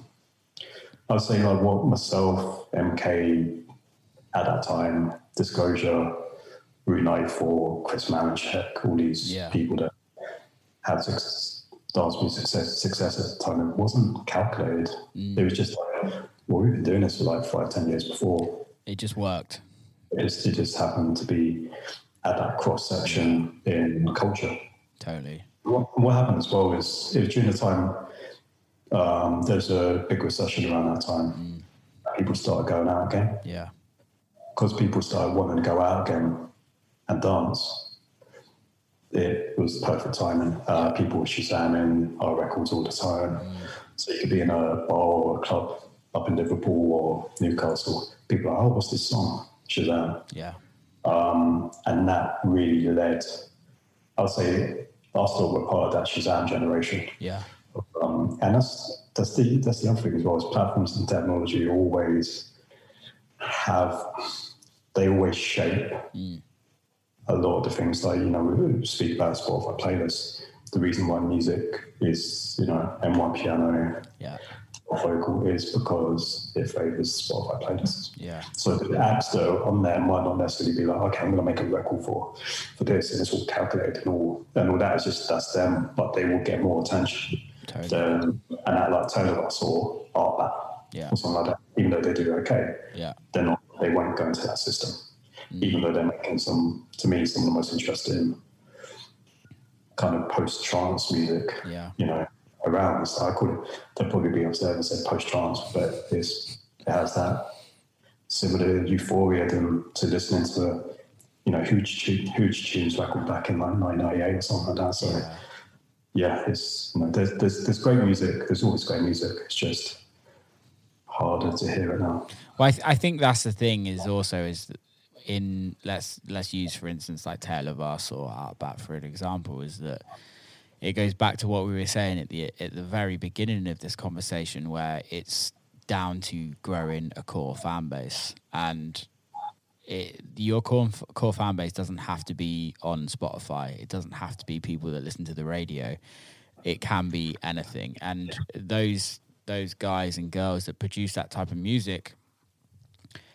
I was saying like what myself, MK, at that time, Disclosure, Route 94, Chris Malinchak, all these Yeah. people that had success, dance music success, success at the time, it wasn't calculated. Mm. It was just like, well, we've been doing this for like five, ten years before. it just worked. It just, it just happened to be at that cross section in culture. Totally. What, what happened as well is, is during the time, um, there's a big recession around that time. People started going out again Yeah, because people started wanting to go out again and dance. It was the perfect timing. Uh, people were shazamming our records all the time. So you could be in a bar or a club up in Liverpool or Newcastle. People are, oh, what's this song? Shazam. yeah, Um, and that really led, I'll say, Arsenal were part of that Shazam generation. yeah, Um, and that's that's the that's the other thing as well. Is platforms and technology always have they always shape a lot of the things. Like you know, we speak about Spotify playlists. The reason why music is you know M1 piano yeah, vocal is because it favors Spotify playlists. yeah, So the apps are on there might not necessarily be like, okay, I'm going to make a record for for this, and it's all calculated and all and all that. It's just that's them, but they will get more attention Totally. than an app like Tale of Us or Art Yeah. or something like that. Even though they do okay, yeah, they're not. They won't go into that system, mm. even though they're making some, to me, some of the most interesting kind of post trance music yeah, you know, around. So I call it, they'll probably be upstairs and say post trance, but it's, it has that similar euphoria than to listening to, you know, huge, huge tunes record back in like 1998 or something like that. So yeah. yeah, it's, you know, there's, there's, there's great music. There's always great music. It's just harder to hear it now. Well, I, th- I think that's the thing is also is in let's let's use for instance like Tale of Us or Artbat for an example is that it goes back to what we were saying at the at the very beginning of this conversation where it's down to growing a core fan base and it, your core, core fan base doesn't have to be on Spotify. It doesn't have to be people that listen to the radio. It can be anything. And those those guys and girls that produce that type of music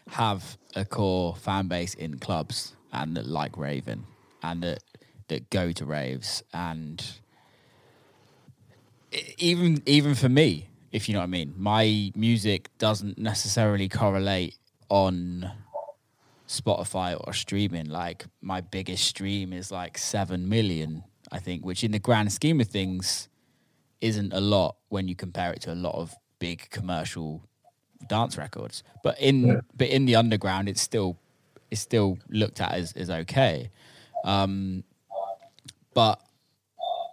have a core fan base in clubs and that like Raven and that that go to raves and even even for me, if you know what I mean, my music doesn't necessarily correlate on Spotify or streaming. Like my biggest stream is like seven million, I think, which in the grand scheme of things isn't a lot when you compare it to a lot of big commercial dance records. But in but in the underground, it's still it's still looked at as as okay. Um, but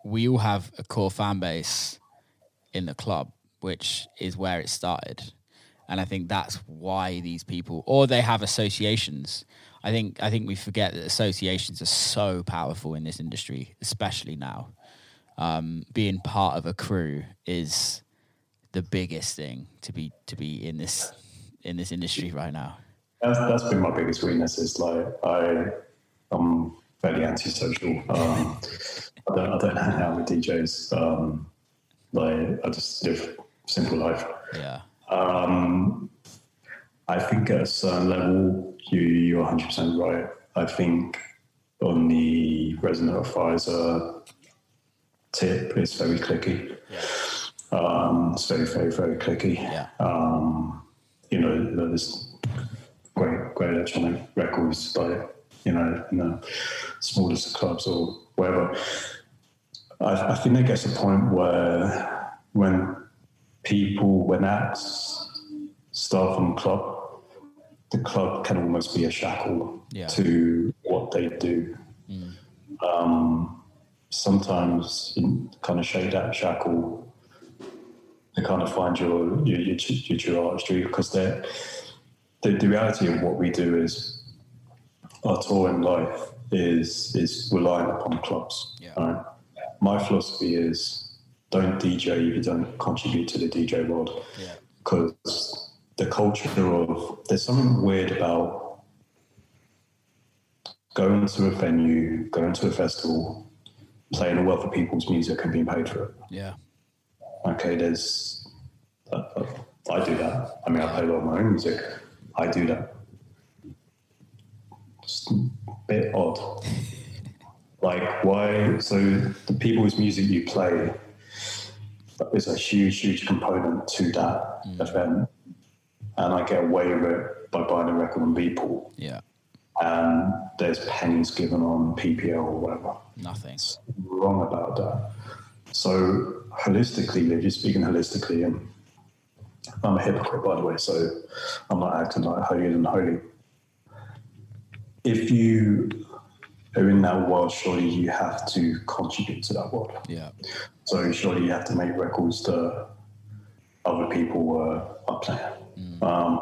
we all have a core fan base in the club, which is where it started. And I think that's why these people, or they have associations. I think I think we forget that associations are so powerful in this industry, especially now. Um, being part of a crew is the biggest thing to be to be in this in this industry right now. That's, that's been my biggest weakness. Is like I, I'm fairly antisocial. Um, I don't, I don't hang out with DJs. Um, like I just live a simple life. Yeah, Um, I think at a certain level, you, you're 100% right. I think on the Resident Advisor tip, it's very clicky. Yeah. Um, it's very, very, very clicky. yeah, Um, you know, there's great, great electronic records by, you know, in the smallest clubs or wherever. I, I think there gets a point where when people, when acts start from club, the club can almost be a shackle Yeah. to what they do. Um, sometimes you kind of shake that shackle to kind of find your your, your, your true artistry because the, the reality of what we do is our tour in life is is relying upon clubs. Yeah. Right? My philosophy is don't DJ if you don't contribute to the DJ world Yeah. because the culture of there's something weird about going to a venue, going to a festival, playing a wealth of people's music and being paid for it. Yeah. Okay, there's uh, uh, I do that. I mean, I play a lot of my own music. I do that. It's a bit odd. like, why? So the people's music you play is a huge, huge component to that mm. event, and I get away with it by buying a record on Beatport, Yeah. and there's pennies given on PPL or whatever Nothing. wrong about that. So holistically, if you're speaking holistically, and I'm a hypocrite by the way, so I'm not acting like holier than holy. If you in that world, surely you have to contribute to that world. Yeah. So surely you have to make records that other people uh, are playing. Um,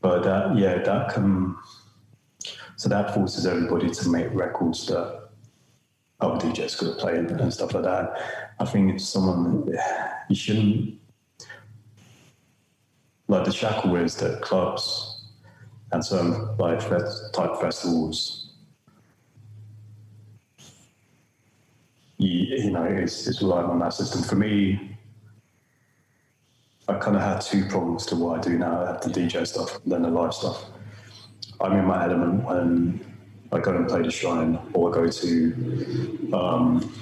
but that, yeah, that can. So that forces everybody to make records that other DJs could play and, and stuff like that. I think it's someone you shouldn't like the shackle is that clubs and some like type festivals you, you know, it's, it's relying on that system. For me, I kind of had two problems to what I do now. I have the DJ stuff and then the live stuff. I'm in my element when I go and play the shrine or I go to, um,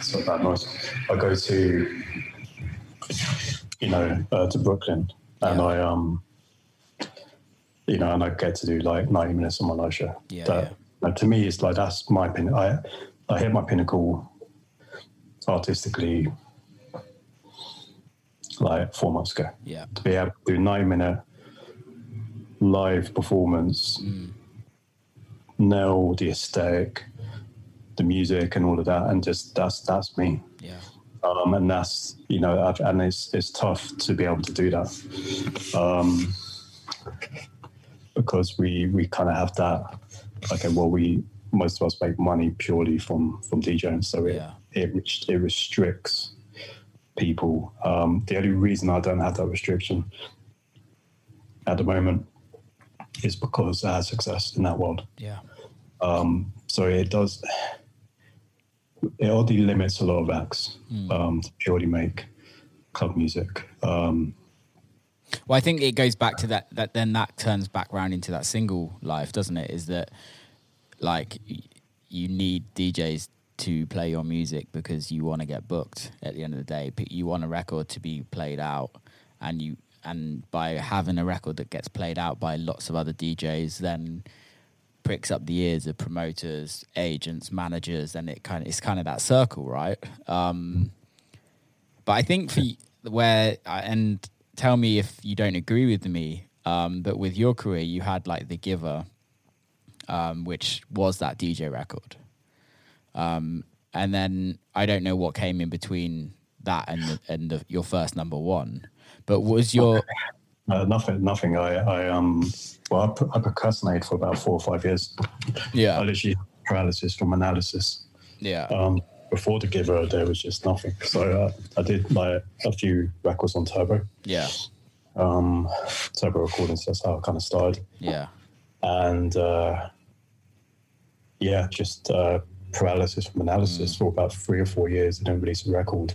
sorry about noise, I go to, you know, uh, to Brooklyn and I, um, you know, and I get to do like 90 minutes on my live show. Yeah, That, yeah. like, to me, it's like that's my pin. I, I hit my pinnacle artistically like four months ago. Yeah. To be able to do nine minute live performance, nail the aesthetic, the music, and all of that, and just that's that's me. Yeah. Um, and that's you know, I've, and it's it's tough to be able to do that um, because we we kind of have that. Okay, well, we most of us make money purely from from DJing, so it Yeah. It it restricts people. Um, the only reason I don't have that restriction at the moment is because I had success in that world. Yeah. So it does. It already limits a lot of acts um, to purely make club music. Um, Well, I think it goes back to that. That then that turns back round into that single life, doesn't it? Is that like you need DJs to play your music because you want to get booked at the end of the day. You want a record to be played out, and you and by having a record that gets played out by lots of other DJs, then pricks up the ears of promoters, agents, managers, and it kind of it's kind of that circle, right? Um, but I think for where and tell me if you don't agree with me. Um, but with your career, you had like the Giver, um, which was that DJ record, um, and then I don't know what came in between that and the, and the, your first number one. But was your uh, nothing, nothing. I, I um, well, I, I procrastinated for about four or five years. Yeah, I literally had paralysis from analysis. yeah Um, before the giver, there was just nothing. So uh, I did like a few records on Turbo, yeah um, Turbo recordings. That's how I kind of started. yeah and uh, yeah, just uh, paralysis from analysis mm. for about three or four years. I didn't release a record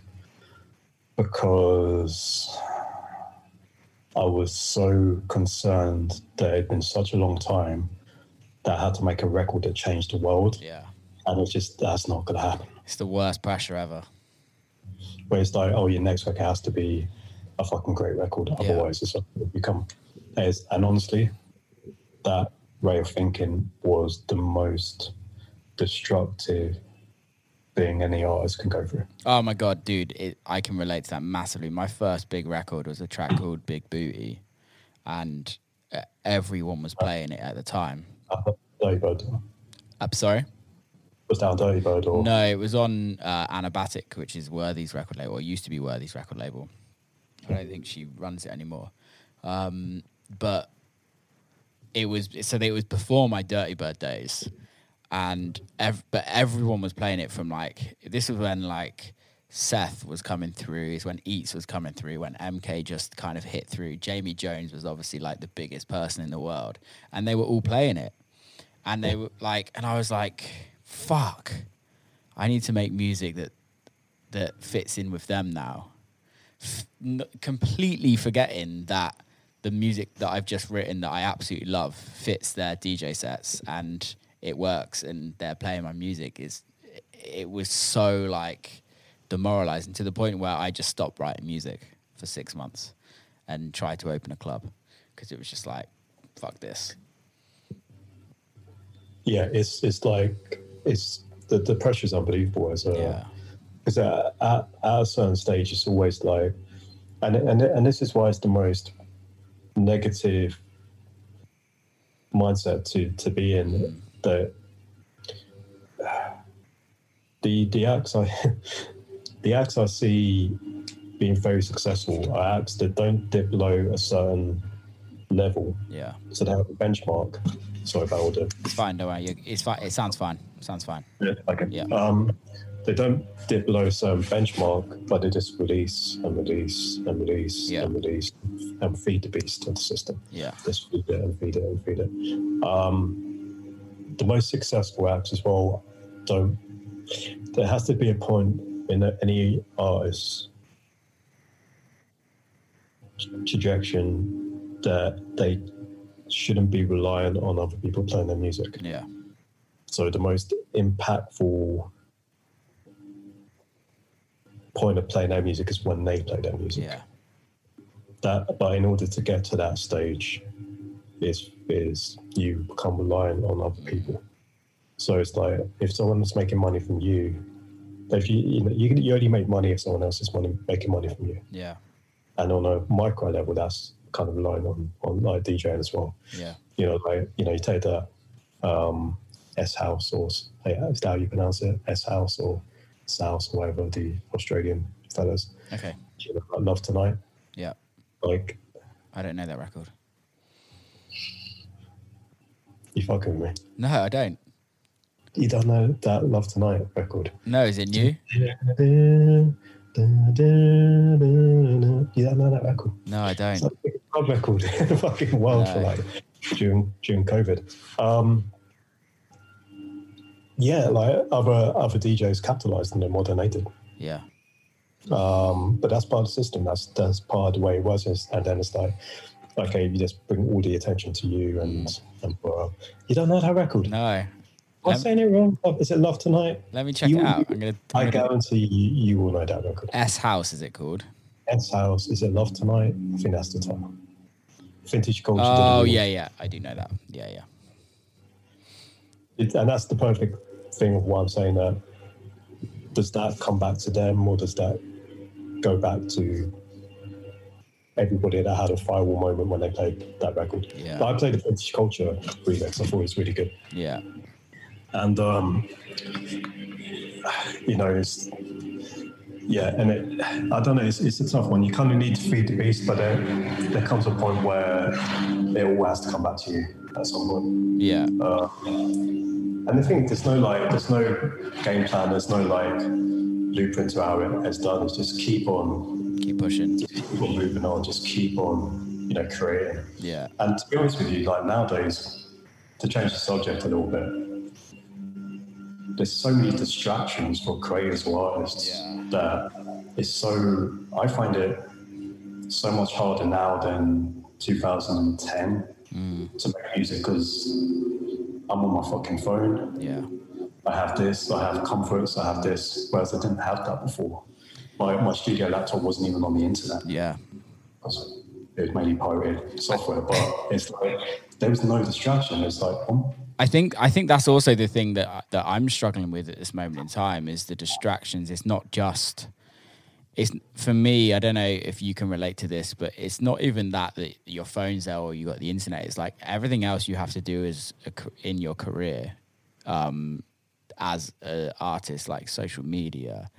because I was so concerned that it had been such a long time that I had to make a record that changed the world, yeah. and it's just that's not going to happen. It's the worst pressure ever. Where it's like, oh, your next record has to be a fucking great record. Otherwise, it's like become is and honestly, that way of thinking was the most destructive thing any artist can go through. Oh my god, dude! It, I can relate to that massively. My first big record was a track called Big Booty, and uh, everyone was playing it at the time. Uh, Dirty Bird. I'm sorry. Was that on Dirty Bird or No, it was on uh, Anabatic, which is Worthy's record label, or used to be Worthy's record label. I don't think she runs it anymore. Um, but it was so it was before my Dirty Bird days, and ev- but everyone was playing it from like this was when like Seth was coming through, is when Eats was coming through, when MK just kind of hit through. Jamie Jones was obviously like the biggest person in the world, and they were all playing it, and they were like, and I was like, fuck, I need to make music that that fits in with them now. F- n- completely forgetting that the music that I've just written that I absolutely love fits their DJ sets and it works and they're playing my music is it was so like demoralizing to the point where I just stopped writing music for six months and tried to open a club because it was just like fuck this. Yeah, it's it's like it's the the pressure's unbelievable as a yeah. because at, at, at a certain stage it's always like and and and this is why it's the most negative mindset to to be in mm. That the the acts I the acts I see being very successful are acts that don't dip below a certain level yeah so they have a benchmark sorry about all the it's fine don't worry it's fine it sounds fine sounds fine Yeah, okay. Yeah. Um, they don't dip below a certain benchmark, but they just release and release and release Yeah. and release and feed the beast to the system. yeah Just feed it and feed it and feed it. Um, the most successful acts as well don't. There has to be a point in any artist's trajectory that they shouldn't be reliant on other people playing their music. yeah So the most impactful point of playing their music is when they play their music. yeah That, but in order to get to that stage, is is you become reliant on other people. So it's like if someone's making money from you, if you you know you, only make money if someone else is money making money from you, yeah and on a micro level, that's kind of relying on on like DJing as well. yeah You know, like you know, you take that um, S House or is that how you pronounce it? S House or South or whatever the Australian fellas. okay You know, like Love Tonight. yeah Like I don't know that record you fucking me. no I don't You don't know that Love Tonight record. no is it new You don't know that record. no I don't like a club record in the fucking world for like during during COVID. Um, yeah, like other other DJs capitalized on it more than they did. yeah Um, but that's part of the system. That's that's part of the way it was. And then it's like, okay, you just bring all the attention to you, and and uh, you don't know that record. no I'm saying it wrong. Is it Love Tonight? let me check You- it out I'm gonna, I I'm gonna guarantee you, you will know that record. S House is it called S House. Is it Love Tonight? I think that's the title. Vintage Culture. oh yeah yeah I do know that yeah yeah It, and that's the perfect thing of why I'm saying that. Does that come back to them, or does that go back to everybody that had a firewall moment when they played that record? Yeah. But I played the Vintage Culture remix. I thought it was really good, yeah and um, you know, it's yeah, and it, I don't know. It's, it's a tough one. You kind of need to feed the beast, but there, there comes a point where it all has to come back to you at some point. yeah And the thing, there's no like, there's no game plan. There's no like blueprint to how it is done. It's just keep on, keep pushing keep on moving on. Just keep on, you know, creating. yeah And to be honest with you, like nowadays, to change the subject a little bit, there's so many distractions for creators or artists Yeah. that it's so. I find it so much harder now than 2010 mm. to make music because I'm on my fucking phone. yeah I have this, I have comforts, I have this, whereas I didn't have that before. My, my studio laptop wasn't even on the internet. yeah it was mainly pirated software, but it's like there was no distraction. It's like um, I think I think that's also the thing that that I'm struggling with at this moment in time is the distractions. It's not just it's for me. I don't know if you can relate to this, but it's not even that that your phone's there or you got the internet. It's like everything else you have to do is in your career um, as an artist, like social media.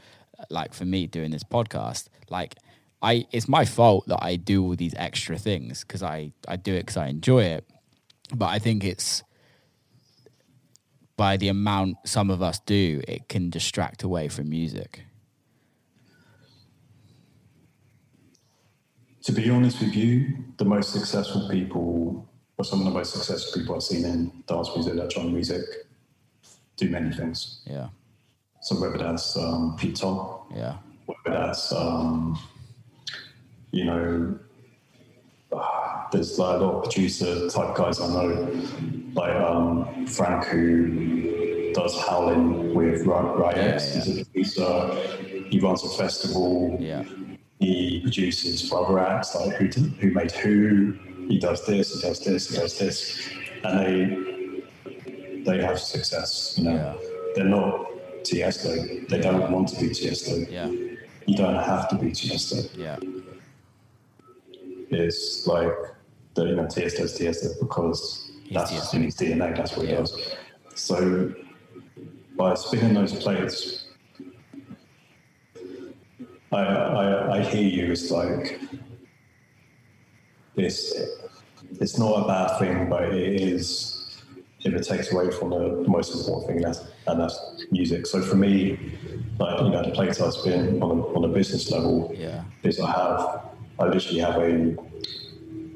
Like for me, doing this podcast, like I, it's my fault that I do all these extra things because I I do it because I enjoy it. But I think it's by the amount some of us do, it can distract away from music. To be honest with you, the most successful people, or some of the most successful people I've seen in dance music, electronic music, do many things. Yeah. So whether that's um, Pete Tong, yeah, whether that's um, you know, uh, there's like a lot of producer type guys I know, like um, Frank who does howling with Ry X. Yeah, yeah. He's a producer. He runs a festival. Yeah he produces for other acts like who WhoMadeWho. He does this. He does this. He does this, and they they have success. You know, yeah. they're not Tiesto. They don't want to be Tiesto. Yeah. You don't have to be Tiesto. Yeah. It's like the you know Tiesto's Tiesto because He's that's Tiesto. in his DNA. That's what he does. So by spinning those plates I, I, I hear you. It's like it's it's not a bad thing, but it is if it takes away from the most important thing, that's, and that's music. So for me, like you know, the place I spin on a, on a business level yeah. is I have I literally have a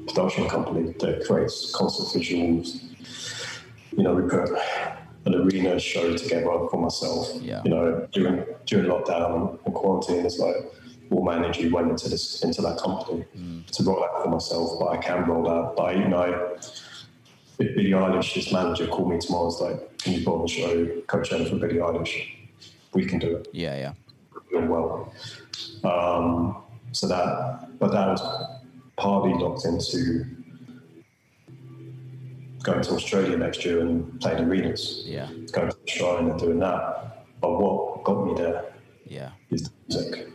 production company that creates concert visuals. You know, we put an arena show together for myself. Yeah. You know, during during lockdown and quarantine, it's like all my energy went into this into that company mm. to roll out for myself. But I can roll out. But you know, if Billie Eilish's manager called me tomorrow, it's like, "Can you put on the show, coach for Billie Eilish? We can do it." Yeah, yeah. Doing well. Um, so that, but that was partly locked into going to Australia next year and playing arenas. Yeah. Going to the shrine and doing that. But what got me there yeah. is the music.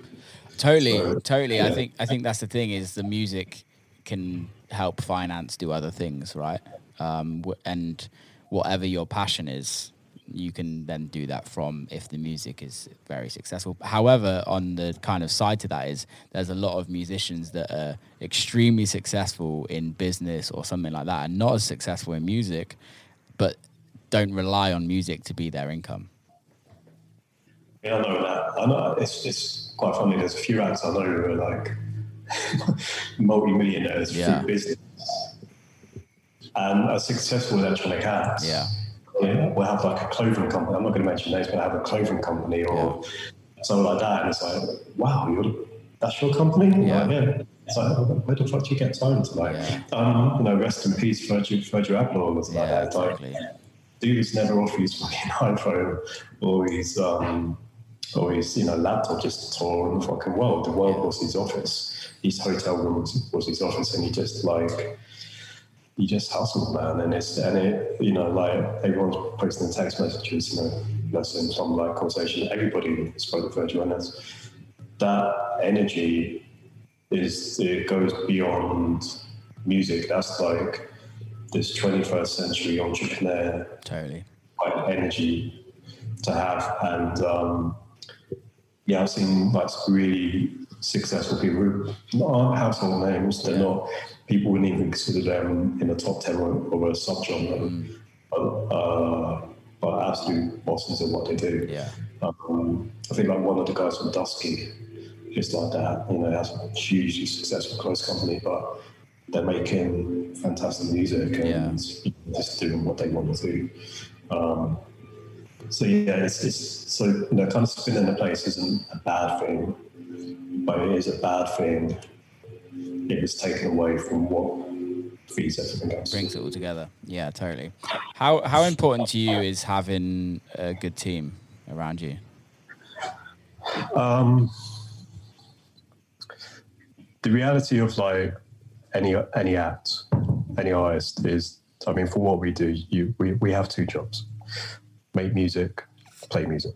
Totally, so, totally. Yeah. I think I think that's the thing is the music can help finance do other things, right? Um, and whatever your passion is, you can then do that from if the music is very successful. However, on the kind of side to that is there's a lot of musicians that are extremely successful in business or something like that and not as successful in music, but don't rely on music to be their income. Yeah, I know that. I know it's, it's quite funny. There's a few acts I know who are like multi-millionaires yeah. through business and a successful electronic acts. Yeah yeah, we'll have like a clothing company. I'm not going to mention names, but I have a clothing company or yeah. something like that. And it's like, wow, you're, that's your company? Yeah. Like, yeah. It's like, where the fuck do you get time to like, yeah. um, you know, rest in peace, Virgil, Virgil Abloh yeah, like that. Exactly. Like, dude's never off his fucking iPhone or his, um, or his, you know, laptop just tore in the fucking world. The world was his office. His hotel room was, was his office, and he just like you just hustle, man. And it's and it, you know, like everyone's posting text messages, you know, in some like conversation. Everybody spoke to Virgil, and that's, that energy is it goes beyond music. That's like this 21st century entrepreneur totally energy to have, and um, yeah, I've seen like really successful people who aren't household names. They're yeah. not people wouldn't even consider them in the top 10 of a subgenre. Mm. But, uh, but absolute bosses of what they do. Yeah. Um, I think like one of the guys from Dusky is like that. You know, has a hugely successful close company, but they're making fantastic music and yeah. just doing what they want to do. Um, so yeah, it's, it's so you know, kind of spinning the place isn't a bad thing, but it is a bad thing it was taken away from what feeds everything else. Brings it all together. Yeah, totally. How how important to you is having a good team around you? Um, the reality of like any any act, any artist is. I mean, for what we do, you we, we have two jobs: make music, play music.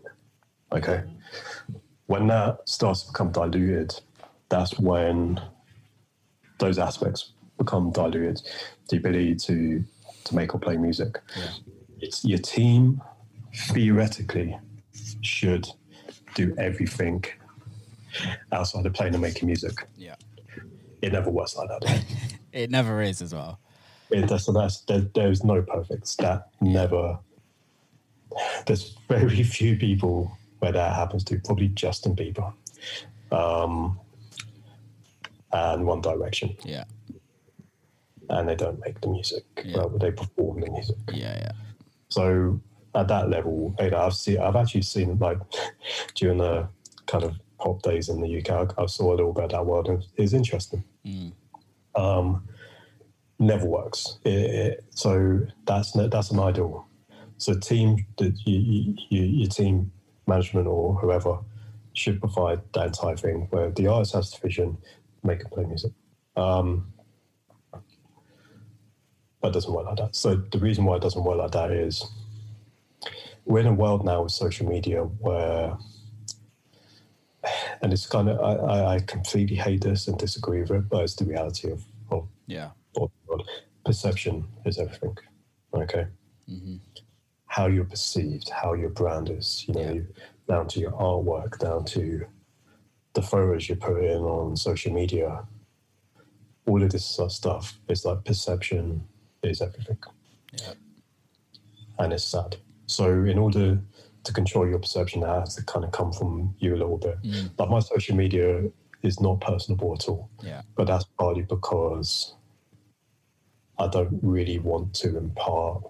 Okay. When that starts to become diluted, that's when those aspects become diluted. The ability to to make or play music. Yeah. It's your team theoretically should do everything outside of playing and making music. Yeah. It never works like that. It never is as well. it, that's, that's, there, there's no perfects. That never. There's very few people where that happens to. Probably Justin Bieber, um, and One Direction, Yeah. and they don't make the music. Yeah. Well, they perform the music. Yeah. Yeah. So at that level, you know, I've seen, I've actually seen like during the kind of pop days in the UK, I, I saw a little bit of that world, and it's interesting. Mm. Um, never works. It, it, so that's that's an ideal. So team, that you, you, you, your team management or whoever should provide that entire thing where the artist has the vision, make and play music. Um, but it doesn't work like that. So the reason why it doesn't work like that is we're in a world now with social media where, and it's kind of I, I- completely hate this and disagree with it, but it's the reality of of, Yeah. of. Perception is everything. Okay, hmm how you're perceived, how your brand is. You know, Yeah. down to your artwork, down to the photos you put in on social media. All of this sort of stuff is like perception is everything. Yeah. and it's sad. So in order to control your perception, that has to kind of come from you a little bit. Mm. Like my social media is not personable at all, Yeah. but that's partly because I don't really want to impart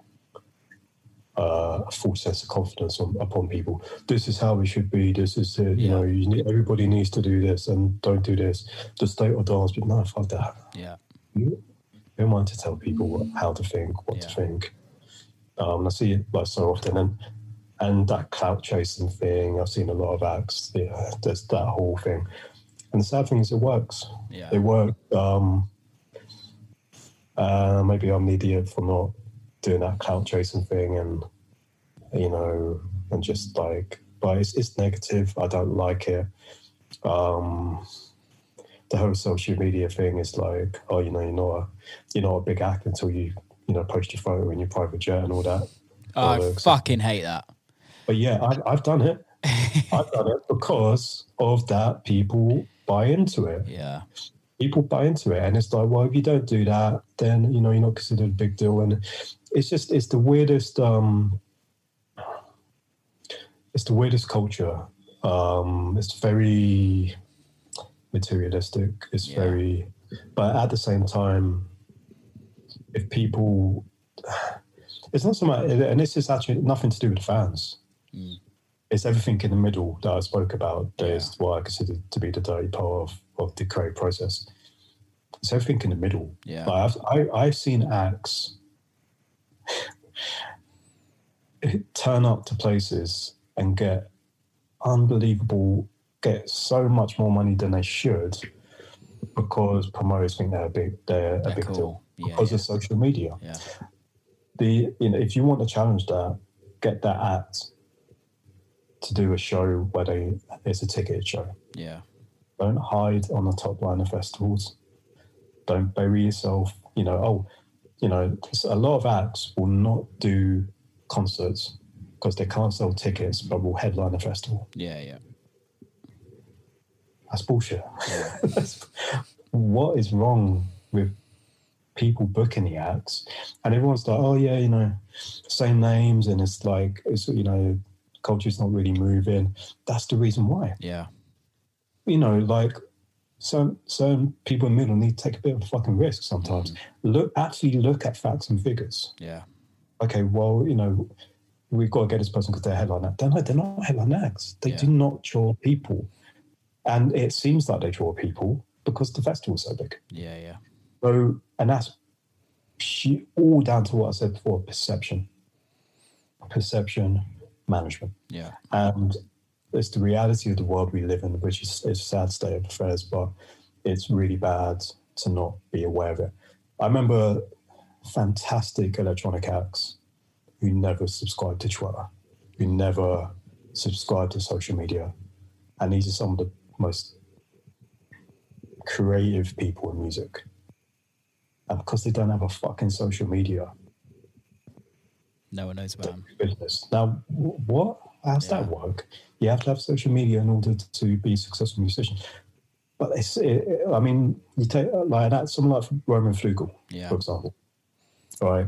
uh, a full sense of confidence on, upon people. This is how we should be. This is it. You Yeah. know, you need, everybody needs to do this and don't do this. The state or dance, but no, fuck that. Yeah. You don't want to tell people what, how to think, what to think. Um, I see it like so often, and and that clout chasing thing. I've seen a lot of acts. Yeah, there's that whole thing. And the sad thing is, it works. Yeah. It works. Um, uh, maybe I'm the idiot for not doing that clout chasing thing, and you know, and just like, but it's, it's negative. I don't like it. Um, the whole social media thing is like, oh, you know, you're not a, you're not a big act until you, you know, post your photo in your private jet and all that. Oh, I bollocks. fucking hate that. But yeah, I've, I've done it. I've done it because of that. People buy into it. Yeah. People buy into it, and it's like, well, if you don't do that, then you know you're not considered a big deal. And it's just, it's the weirdest. um It's the weirdest culture. Um It's very materialistic. It's Yeah. very, but at the same time, if people, it's not so much, and this is actually nothing to do with fans Mm. it's everything in the middle that I spoke about. That Yeah. is what I consider to be the dirty part of, of the creative process. It's everything in the middle. Yeah. Like I've, I, I've seen acts turn up to places and get unbelievable, get so much more money than they should because promoters think they're a big, they're a They're big cool. deal Yeah, because yeah. of social media Yeah. the you know if you want to challenge that, get that act to do a show where they it's a ticketed show. Yeah. Don't hide on the top line of festivals. Don't bury yourself. You know, oh, you know, a lot of acts will not do concerts because they can't sell tickets, but will headline a festival. Yeah. Yeah. That's bullshit. Yeah. That's- what is wrong with people booking the acts? And everyone's like, oh yeah, you know, same names, and it's like, it's you know, culture's not really moving. That's the reason why. Yeah. You know, like some certain people in the middle need to take a bit of a fucking risk sometimes. Mm. Look, actually, look at facts and figures. Yeah. Okay, well, you know, we've got to get this person because they're headline act. They're not, they're not headline acts. They Yeah. do not draw people. And it seems like they draw people because the festival's so big. Yeah. Yeah. So, and that's all down to what I said before perception, perception, management. Yeah. And it's the reality of the world we live in, which is, is a sad state of affairs, but it's really bad to not be aware of it. I remember fantastic electronic acts who never subscribed to Twitter, who never subscribed to social media. And these are some of the most creative people in music. And because they don't have a fucking social media, no one knows about them. Business. Now, what? Uh, How's yeah. that work? You have to have social media in order to be a successful musician. But it's, it, I mean, you take like that, someone like Roman Flugel, yeah. for example, right?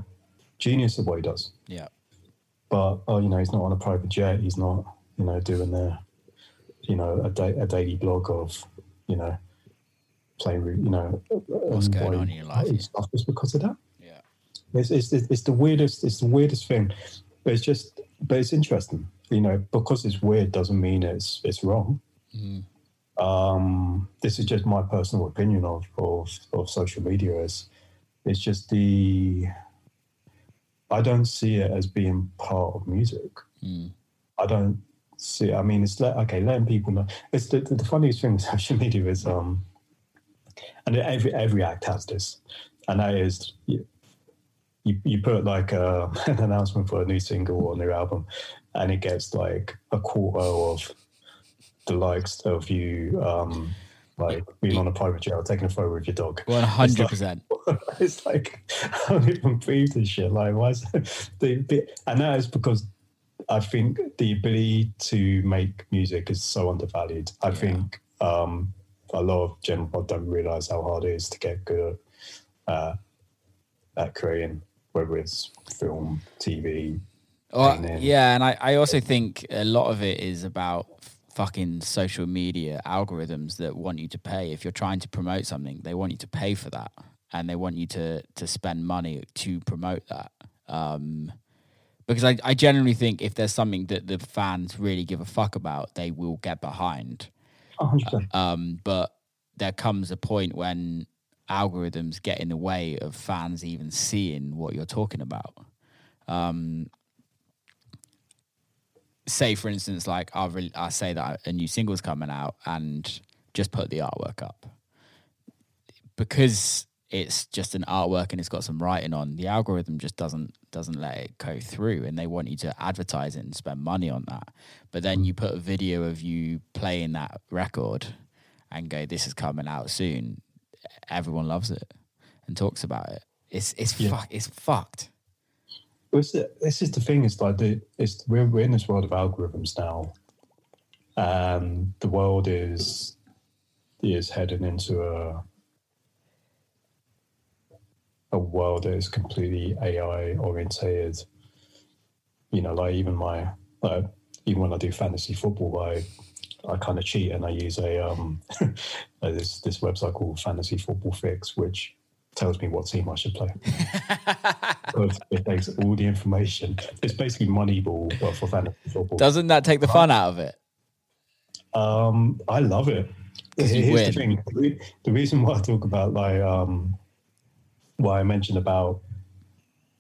Genius of what he does. Yeah. But oh, you know, he's not on a private jet. He's not, you know, doing the, you know, a, da- a daily blog of, you know, playing, you know, what's um, going on in your life. Stuff just because of that. Yeah. It's, it's it's the weirdest. It's the weirdest thing, but it's just, but it's interesting. You know, because it's weird doesn't mean it's it's wrong. Mm. Um, this is just my personal opinion of, of, of social media. Is it's just the I don't see it as being part of music. Mm. I don't see. I mean, it's let, okay letting people know. It's the, the, the funniest thing with social media is um, and every every act has this, and that is you, you, you put like a, an announcement for a new single or a new album, and it gets like a quarter of the likes of you um, like being on a private jet or taking a photo with your dog. One hundred percent. It's like I don't even believe this shit. Like why is the, the and that is because I think the ability to make music is so undervalued. I yeah. think um, a lot of general people don't realize how hard it is to get good at, uh, at creating, whether it's film, TV. Well, yeah, and I, I also think a lot of it is about fucking social media algorithms that want you to pay. If you're trying to promote something, they want you to pay for that, and they want you to to spend money to promote that. Um, because I, I generally think if there's something that the fans really give a fuck about, they will get behind. Uh, um, but there comes a point when algorithms get in the way of fans even seeing what you're talking about. Um, say for instance like I'll re- I say that a new single's coming out and just put the artwork up. Because it's just an artwork and it's got some writing on the algorithm just doesn't doesn't let it go through and they want you to advertise it and spend money on that. But then hmm. you put a video of you playing that record and go this is coming out soon. Everyone loves it and talks about it. It's it's yeah. fuck it's fucked this is the thing. It's like the it's we're we're in this world of algorithms now, and the world is is heading into a a world that is completely AI orientated. You know, like even my like even when I do fantasy football, I I kind of cheat and I use a um this this website called Fantasy Football Fix, which tells me what team I should play. it takes all the information. It's basically Moneyball but for fantasy football. Doesn't that take the fun out of it? Um, I love it. Here's win. the thing: the reason why I talk about like um, why I mentioned about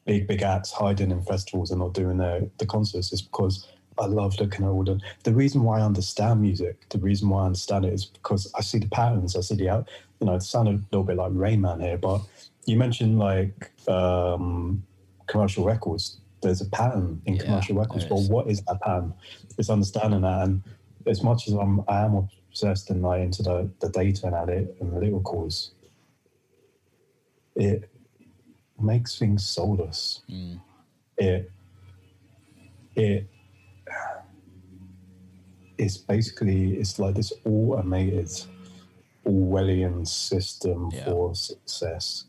big big acts hiding in festivals and not doing their the concerts is because I love looking at all the. The reason why I understand music, the reason why I understand it is because I see the patterns. I see the out. You know, it sounded a little bit like Rain Man here, but you mentioned like um, commercial records. There's a pattern in yeah, commercial records, but what is that pattern? It's understanding that, and as much as I'm, I am obsessed and like into the, the data and at it and the lyricals, it makes things soulless. Mm. It it it's basically it's like this automated Orwellian system yeah. for success.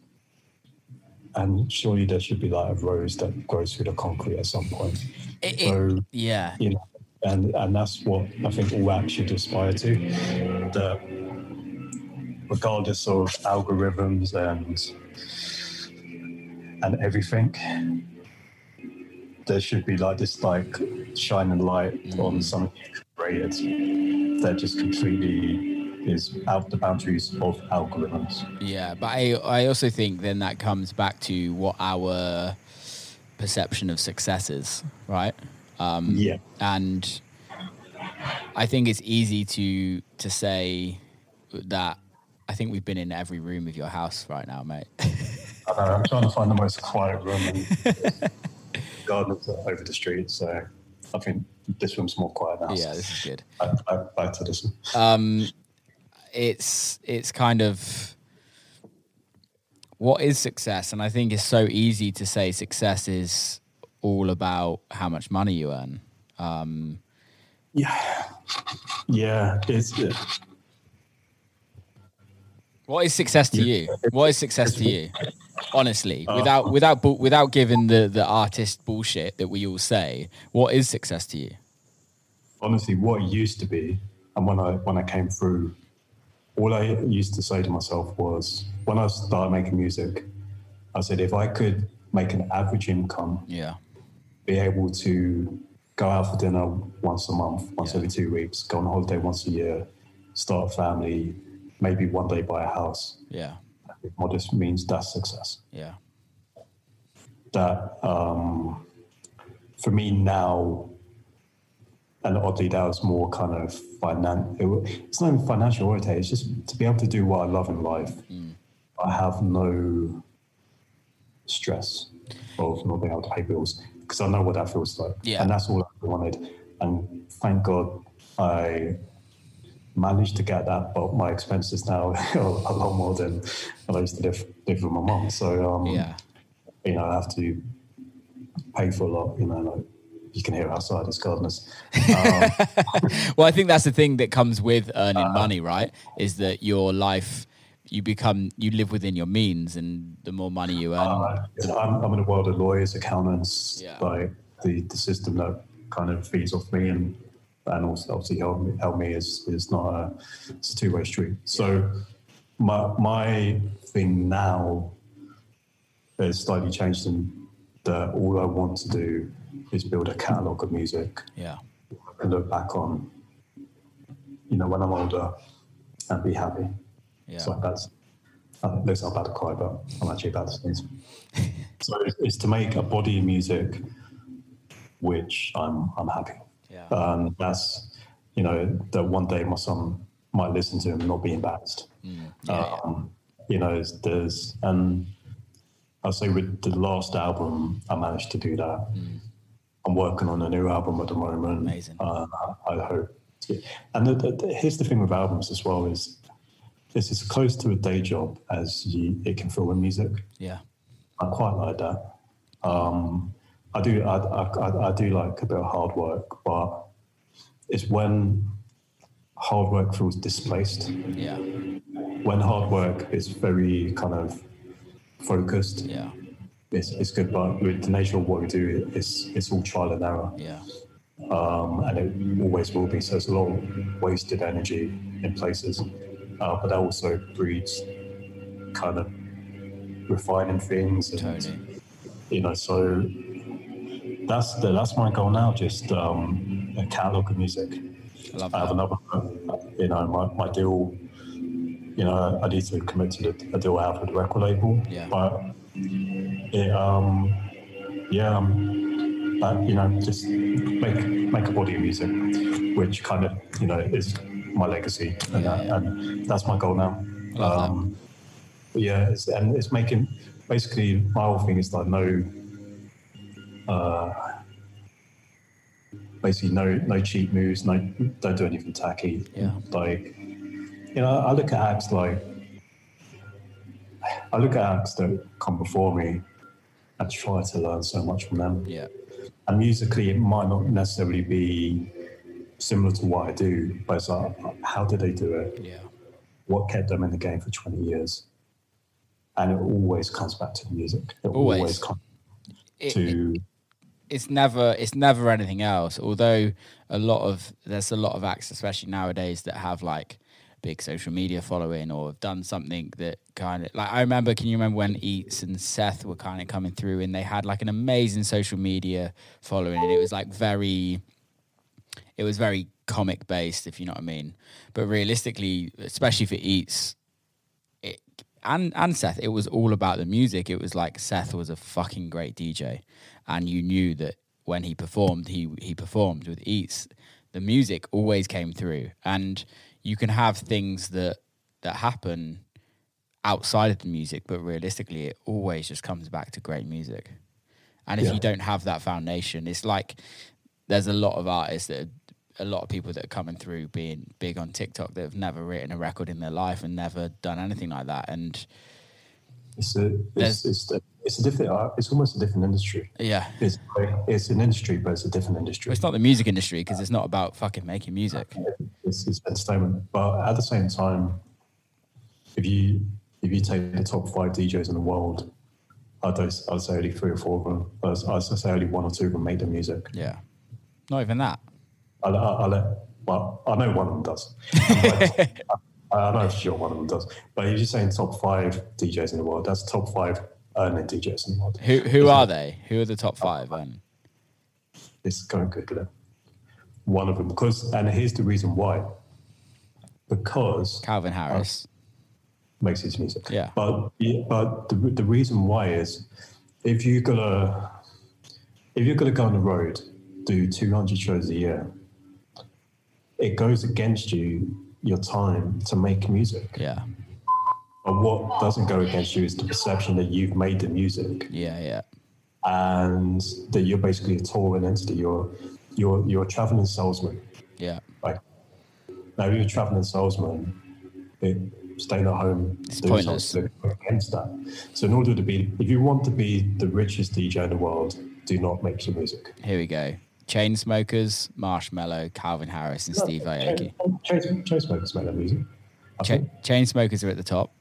And surely there should be like a rose that grows through the concrete at some point. It, so, it, yeah. You know, and and that's what I think all acts should aspire to. That regardless of algorithms and and everything, there should be like this like shining light mm. on something created that just completely is out the boundaries of algorithms. Yeah, but I I also think then that comes back to what our perception of success is, right? Um, yeah, and I think it's easy to to say that I think we've been in every room of your house right now, mate. I know, I'm trying to find the most quiet room. And gardens over the street, so I think this room's more quiet now. yeah, this is good. Back, back, back to this one. Um, it's it's kind of what is success, and I think it's so easy to say success is all about how much money you earn. Um, Yeah, yeah, it's uh, what is success to you? What is success to you? Honestly, uh. without without without giving the the artist bullshit that we all say, what is success to you? honestly what it used to be, and when I when I came through, all I used to say to myself was when I started making music, I said if I could make an average income, Yeah, be able to go out for dinner once a month, once Yeah. every two weeks, go on holiday once a year, start a family, maybe one day buy a house. yeah, modest means that's success. yeah, That um, for me now, and oddly, that was more kind of finan. It, it's not even financial oriented. It's just to be able to do what I love in life. I have no stress of not being able to pay bills because I know what that feels like. Yeah. And that's all I wanted. And thank God I managed to get that, but my expenses now are a lot more than I used to live, live with my mom. So, um, yeah, you know, I have to pay for a lot, you know, like you can hear outside as gardeners. Um, Well, I think that's the thing that comes with earning money, right? Is that your life, you become, you live within your means, and the more money you earn, Uh, you know, I'm, I'm in a world of lawyers, accountants, Yeah. like the, the system that kind of feeds off me and and also obviously help me, help me is is not a it's a two way street. So my my thing now has slightly changed in that all I want to do is build a catalogue of music yeah, and look back on, you know, when I'm older and be happy. yeah, So that's, uh, looks I'm about to cry, but I'm actually about to sneeze. so it's, it's to make a body of music which I'm I'm happy. Yeah, Um, that's you know that one day my son might listen to him and not be embarrassed. Mm, yeah, um, You know, there's, and I'll say with the last album, I managed to do that. I'm working on a new album at the moment. Mm. Amazing. Uh, I hope. And the, the, the- here's the thing with albums as well is it's as close to a day job as you, it can feel with music. yeah, I quite like that. Um, I do. I, I, I- do like a bit of hard work, but it's when hard work feels displaced. yeah, When hard work is very kind of focused, yeah, it's, it's good. But with the nature of what we do, it's it's all trial and error, yeah, um, and it always will be. So it's a lot of wasted energy in places, uh, but that also breeds kind of refining things and totally. you know so that's the, that's my goal now just um, a catalog of music I i have another you know my, my deal you know i need to commit to the, a deal i have with the record label Yeah. but it, um yeah um, uh, you know just make make a body of music which kind of you know is my legacy and, that, yeah. and that's my goal now that. um, but yeah, it's, and it's making basically my whole thing is like no, uh, basically no no cheap moves, no don't do anything tacky. Yeah. Like, you know, I look at acts like I look at acts that come before me and try to learn so much from them. Yeah, And musically, it might not necessarily be similar to what I do, but it's like, how did they do it? yeah, what kept them in the game for 20 years. And it always comes back to the music. It Always. always, comes It- to it's never it's never anything else although a lot of there's a lot of acts especially nowadays that have like big social media following or have done something that kind of like i remember can you remember when eats and seth were kind of coming through and they had like an amazing social media following and it was like very it was very comic based if you know what i mean but realistically especially for eats it, and and Seth, it was all about the music. It was like Seth was a fucking great DJ, and you knew that when he performed, he he performed with Eats. The music always came through, and you can have things that that happen outside of the music, but realistically, it always just comes back to great music. And if Yeah. you don't have that foundation, it's like there's a lot of artists that a lot of people that are coming through being big on TikTok that have never written a record in their life and never done anything like that. And It's a it's, it's, it's a different. It's almost a different industry. yeah, It's it's an industry, but it's a different industry. it's not the music industry because it's not about fucking making music. It's, it's entertainment, but at the same time, if you if you take the top five DJs in the world, I'd, I'd say only three or four of them. I'd, I'd say only one or two of them make the music. Yeah, not even that. I'll, I'll let, well, I know one of them does. I, I know for sure one of them does. But if you're saying top five DJs in the world, that's top five earning DJs in the world. Who who are they? Who are the top oh. five? And It's going Google it. One of them, because, and here's the reason why. Because Calvin Harris. makes his music. Yeah. But but the the reason why is if you're gonna if you're gonna go on the road, do 200 shows a year, it goes against you your time to make music. Yeah, But what doesn't go against you is the perception that you've made the music yeah, yeah, and that you're basically a touring entity. You're you're you're a traveling salesman. yeah. Like now, you're a traveling salesman, it, staying at home, It's pointless. something against that. So, in order to be, if you want to be the richest DJ in the world, do not make your music. Here we go. Chain Smokers, Marshmello, Calvin Harris, and Steve Aoki. Chainsmokers make that music. I, Cha- think, Chainsmokers are at the top.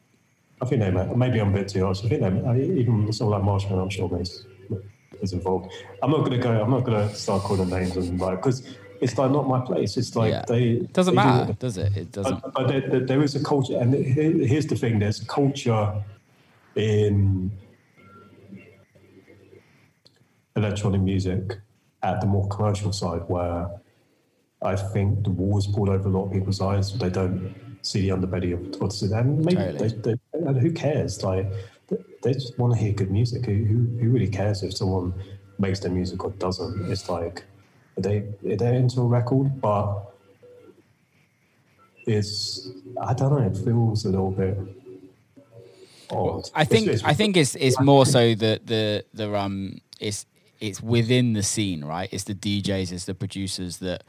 I think they make. Maybe I'm a bit too harsh. I think they even someone like Marshmello, I'm sure makes is involved. I'm not gonna go. I'm not gonna start calling names and like because it's like not my place. It's like yeah, they it doesn't they matter, they- does it? It doesn't. But, but there, there- there is a culture, and here's the thing: there's culture in electronic music at the more commercial side where I think the wall is pulled over a lot of people's eyes. They don't see the underbelly of what's it, and maybe Totally. they, they, and who cares? Like they- just want to hear good music. Who, who, who really cares if someone makes their music or doesn't? It's like are they they're into a record, but it's I don't know. It feels a little bit odd. I think It's- it's- I think it's it's more so that the the um it's it's within the scene, right? It's the DJs, it's the producers that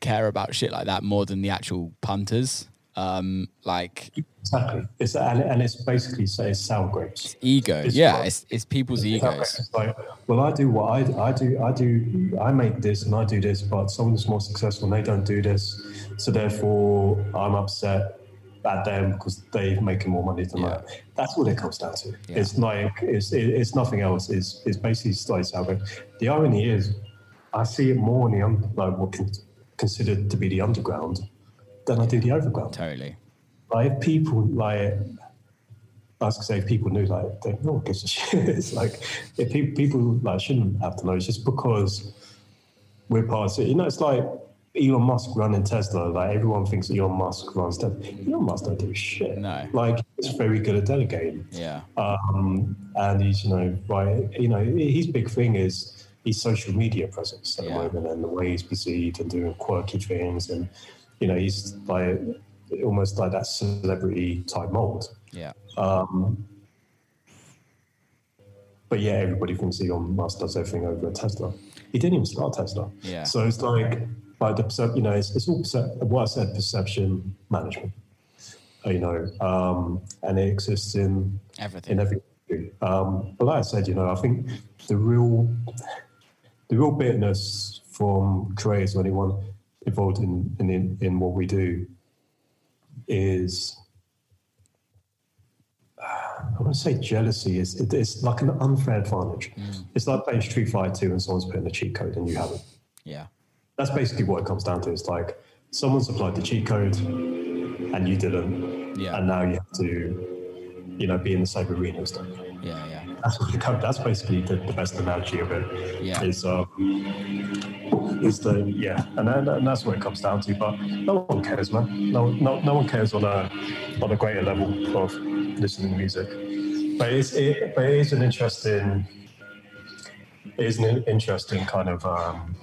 care about shit like that more than the actual punters. Um, like exactly. It's and, and it's basically say it's sour grapes. ego, It's yeah, it's it's people's grapes. egos. It's like, well, I do what I, I do. I do. I make this and I do this, but someone's more successful and they don't do this. So therefore, I'm upset at them because they're making more money than Yeah. I. That's what it comes down to. Yeah. It's like it's it, it's nothing else. It's it's basically sour grapes. The irony is, I see it more in the un, like what con- considered to be the underground than I do the overground. Totally. Like if people like, I was gonna say if people knew like they, no one gives a shit. It's like if people, people like shouldn't have to know. It's just because we're part of it. You know, it's like Elon Musk running Tesla. Like everyone thinks Elon Musk runs Tesla. Elon Musk don't do shit. No. Like he's very good at delegating. Yeah. Um, and he's, you know, right, you know, his big thing is his social media presence at Yeah. the moment and the way he's perceived and doing quirky things. And, you know, he's like almost like that celebrity type mold. Yeah. Um, but yeah, everybody thinks Elon Musk does everything over at Tesla. He didn't even start Tesla. Yeah. So it's like, like the percep- you know, it's, it's all percep- what I said, perception management. You know, um, and it exists in Everything. in every industry. Um, but like I said, you know, I think the real the real bitterness from creators or anyone involved in in, in, in what we do is I want to say jealousy is it, it's like an unfair advantage. It's like playing Street Fighter 2 and someone's putting a cheat code and you haven't. yeah. That's basically what it comes down to. It's like someone's applied the cheat code and you didn't. Yeah. And now you have to, you know, be in the same arena and stuff. Yeah. Yeah. That's what it. That's basically the, the best analogy of it. Yeah. Is um, is the yeah, and, then, and that's what it comes down to. But no one cares, man. No, no, no one cares on a on a greater level of listening to music. But it's it, but it is an interesting. It is an interesting kind of um,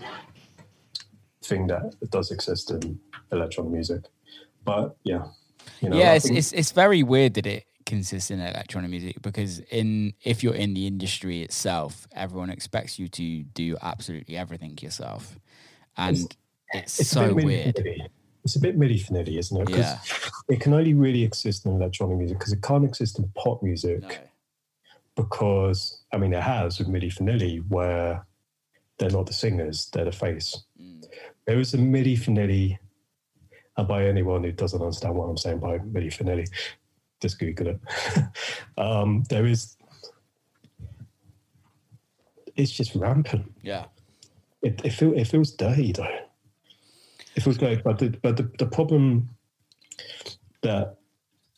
thing that does exist in electronic music. But yeah, You know, yeah, it's, it's it's very weird that it consists in electronic music because in if you're in the industry itself, everyone expects you to do absolutely everything yourself, and it's, it's a so weird. It's a bit Milli Vanilli, isn't it? 'Cause Yeah. it can only really exist in electronic music because it can't exist in pop music. No. because I mean it has with Milli Vanilli where they're not the singers, they're the face. There is a Milli Vanilli, and by anyone who doesn't understand what I'm saying by Milli Vanilli, just Google it. um, there is, it's just rampant. Yeah, It it, feel, it feels dirty though. It feels great, but the, but the, the problem that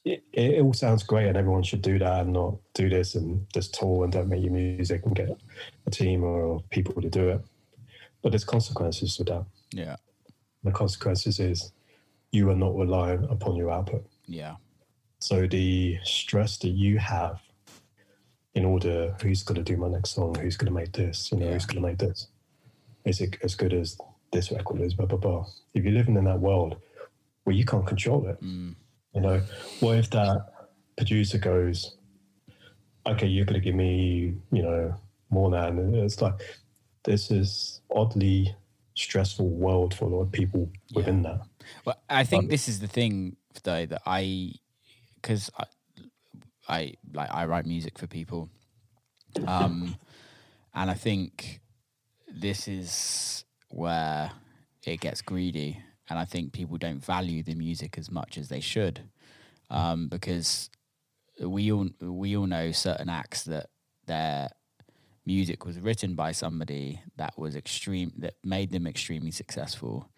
it, it all sounds great and everyone should do that and not do this and just tour and don't make your music and get a team or people to do it. But there's consequences to that. Yeah, The consequences is you are not relying upon your output. yeah, So the stress that you have in order, who's going to do my next song? Who's going to make this? You know, Yeah. who's going to make this? Is it as good as this record is? Blah blah blah. If you're living in that world where you can't control it, mm, you know, what if that producer goes, "Okay, you're going to give me, you know, more than," and it's like this is oddly stressful world for a lot of people within that. Well, I think this is the thing though that I, because I, I like I write music for people, um, and I think this is where it gets greedy, and I think people don't value the music as much as they should, um, because we all we all know certain acts that their music was written by somebody that was extreme that made them extremely successful.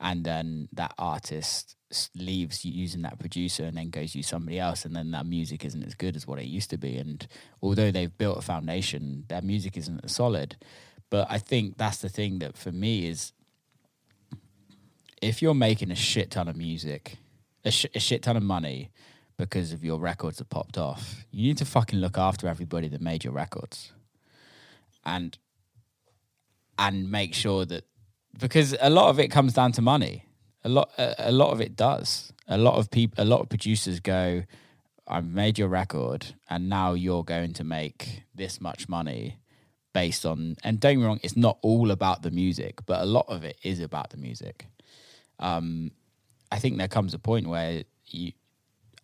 And then that artist leaves using that producer and then goes use somebody else and then that music isn't as good as what it used to be. And although they've built a foundation their music isn't as solid. But i think that's the thing that for me is if you're making a shit ton of music a, sh- a shit ton of money because of your records that popped off you need to fucking look after everybody that made your records and and make sure that because a lot of it comes down to money. A lot, a, a lot of it does. A lot of people, a lot of producers go, "I've made your record, and now you're going to make this much money based on." And don't get me wrong, it's not all about the music, but a lot of it is about the music. Um, I think there comes a point where you,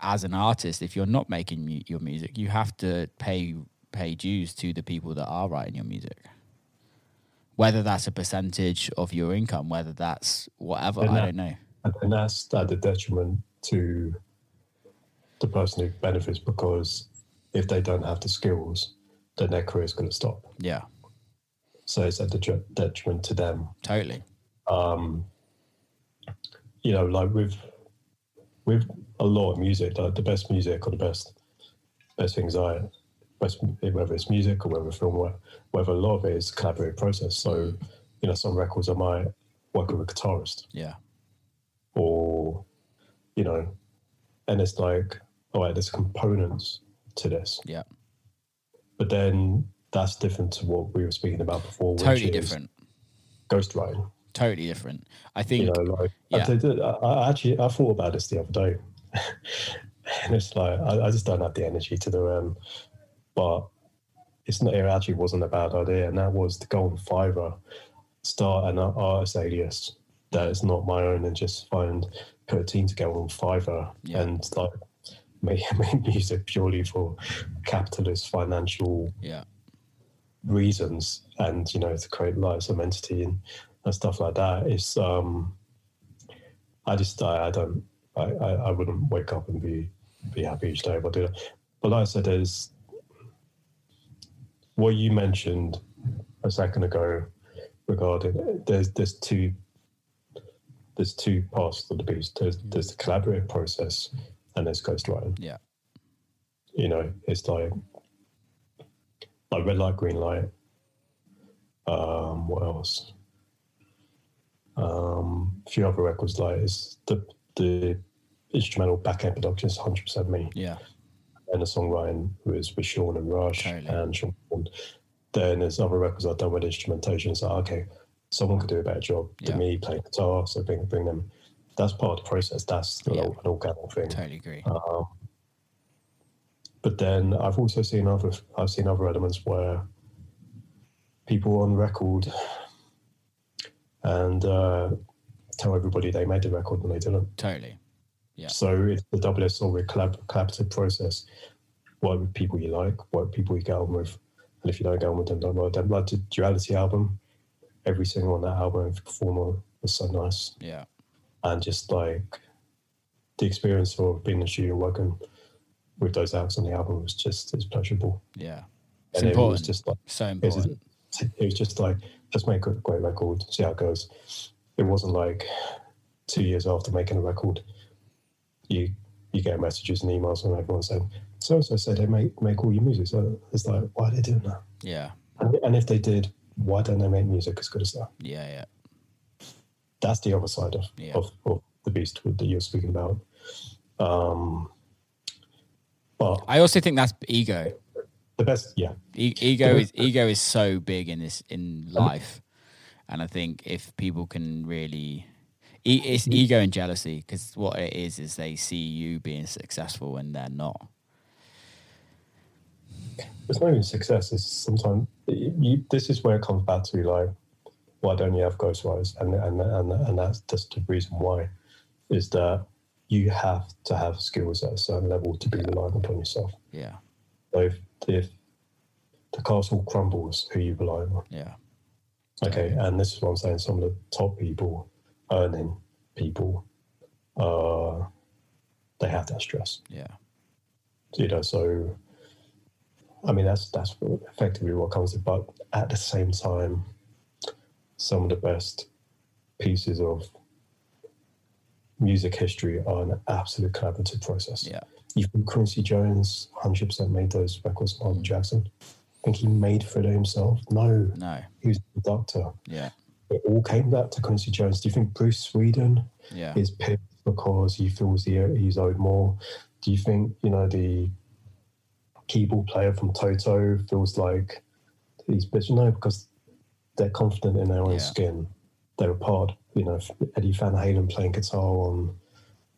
as an artist, if you're not making mu- your music, you have to pay pay dues to the people that are writing your music whether that's a percentage of your income, whether that's whatever, I that- don't know. And, that's at the detriment to the person who benefits because if they don't have the skills, then their career is going to stop. Yeah, So it's at the detriment to them. totally. Um, you know, like with with a lot of music, like the best music or the best best things I Eh, whether it's music or whether it's film, whether, whether a lot of it is a collaborative process. So, you know, some records I might work with a guitarist Yeah, or you know and it's like all right there's components to this yeah, but then that's different to what we were speaking about before which totally is different. ghostwriting Totally different. I think. you know like yeah. I, I, actually i thought about this the other day and it's like I, I just don't have the energy to do it but it's not it actually wasn't a bad idea and that was to go on fiverr start an artist alias that is not my own and just find put a team together on fiverr Yeah. and like make, make music purely for capitalist financial yeah, reasons and you know to create like some entity and, and stuff like that. It's um i just i, I don't I, I i wouldn't wake up and be be happy each day if i do that. But like i said there's what you mentioned a second ago regarding there's there's two there's two parts to the piece there's there's the collaborative process and there's ghostwriting. Yeah, you know, it's like like red light, green light. Um, what else? Um, a few other records like it's the the instrumental back end production is hundred percent me, yeah, and the songwriting was with Sean and Rush Totally. and Sean. Then there's other records I've done with instrumentation. So okay, someone could do a better job Yeah. than me playing guitar, so bring bring them that's part of the process. That's Yeah. an organic thing. Totally agree. Um, but then I've also seen other I've seen other elements where people on record and uh, tell everybody they made the record when they didn't. totally. Yeah. So it's the double edged sword collab, collaborative process. Work with people you like, work with people you get on with, and if you don't get on with them, don't work with them. Like the Duality album, every single on that album, every performer was so nice Yeah. and just like the experience of being in the studio working with those acts on the album was just as pleasurable. Yeah. It's and it was just like so it was, important. it was just like let's make a great record, see how it goes. It wasn't like two years after making a record, you you get messages and emails from everyone saying so and so said they make make all your music. So it's like why are they doing that? Yeah. And, and if they did, why don't they make music as good as that? Yeah. Yeah. that's the other side of, Yeah. of, of the beast that you're speaking about. Um, but I also think that's ego. the best, yeah, E- ego is ego is so big in this in life, and I think if people can really, e- it's ego and jealousy because what it is is they see you being successful and they're not. it's not even success. It's sometimes you, this is where it comes back to like, why don't you have ghostwriters? And and and and that's just the reason why is that you have to have skills at a certain level to be reliant upon yourself. Yeah, So if, if the castle crumbles, who you rely on? yeah, Okay, and this is what I'm saying. Some of the top people, earning people, uh, they have that stress. yeah, You know, so I mean that's that's effectively what comes. to But at the same time, some of the best pieces of music history are an absolute collaborative process. yeah, You think Quincy Jones 100% made those records? Michael Jackson. I Think he made Fredo himself? No, no, he was the doctor. yeah, it all came back to Quincy Jones. Do you think Bruce Swedien yeah, is pissed because he feels he, he's owed more? Do you think, you know, the keyboard player from Toto feels like he's bitch? No, because they're confident in their own Yeah. skin. They're a part, you know, Eddie Van Halen playing guitar on,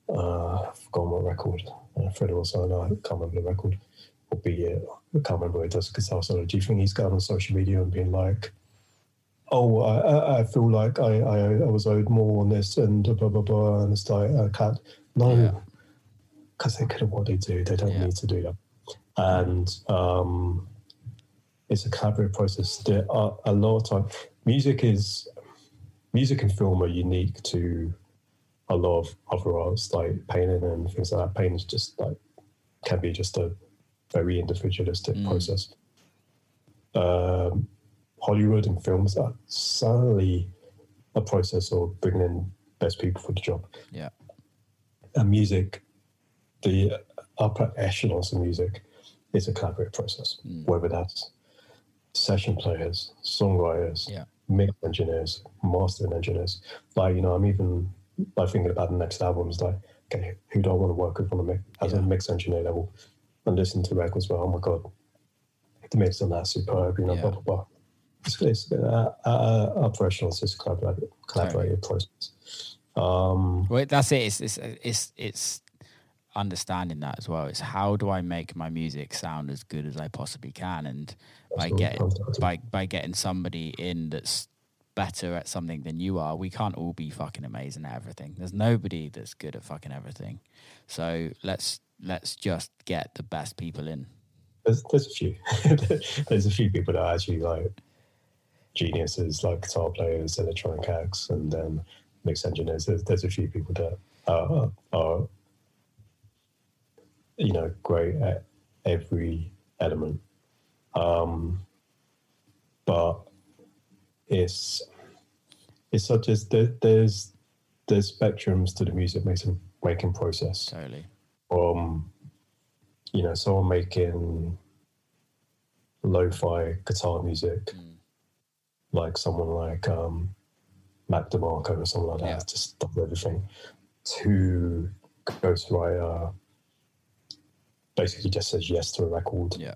uh, I've forgotten what record, uh, Fred also, no, I can't remember the record, or Beat It, I can't remember where he does guitar solo. Do you think he's going on social media and being like, oh, I, I- feel like I, I, I was owed more on this and blah, blah, blah, and it's like, I can't. No, because they're good at what they do. They don't Yeah. need to do that. And um, it's a collaborative process. There are a lot of time. Music is, music and film are unique to a lot of other arts, like painting and things like that. Painting is just like, can be just a very individualistic Mm. process. Um, Hollywood and films are certainly a process of bringing in best people for the job. yeah, And music, the upper echelons of music, is a collaborative process. Mm. Whether that's session players, songwriters, Yeah. mix engineers, mastering engineers. Like you know, I'm even like thinking about the next albums. Like, okay, who do I want to work with on a mix as a mix engineer level? And listen to records. Well, oh my god, the mix on that superb. You know, Yeah. blah blah blah. It's, it's upper echelons. It's a collaborative, collaborative process. Um, Well, that's it. It's, it's it's it's understanding that as well. It's how do I make my music sound as good as I possibly can, and by getting comes down to. by by getting somebody in that's better at something than you are. We can't all be fucking amazing at everything. There's nobody that's good at fucking everything. So let's let's just get the best people in. There's, there's a few. there's a few people that are actually like geniuses, like guitar players, electronic acts, and then mix engineers. There's, there's a few people that are, are, you know, great at every element. Um, but it's it's such as there, there's there's spectrums to the music making making process Totally. from you know someone making lo-fi guitar music Mm. Like someone like um Mac DeMarco or something like that Yeah. just does everything to ghostwriter basically just says yes to a record Yeah.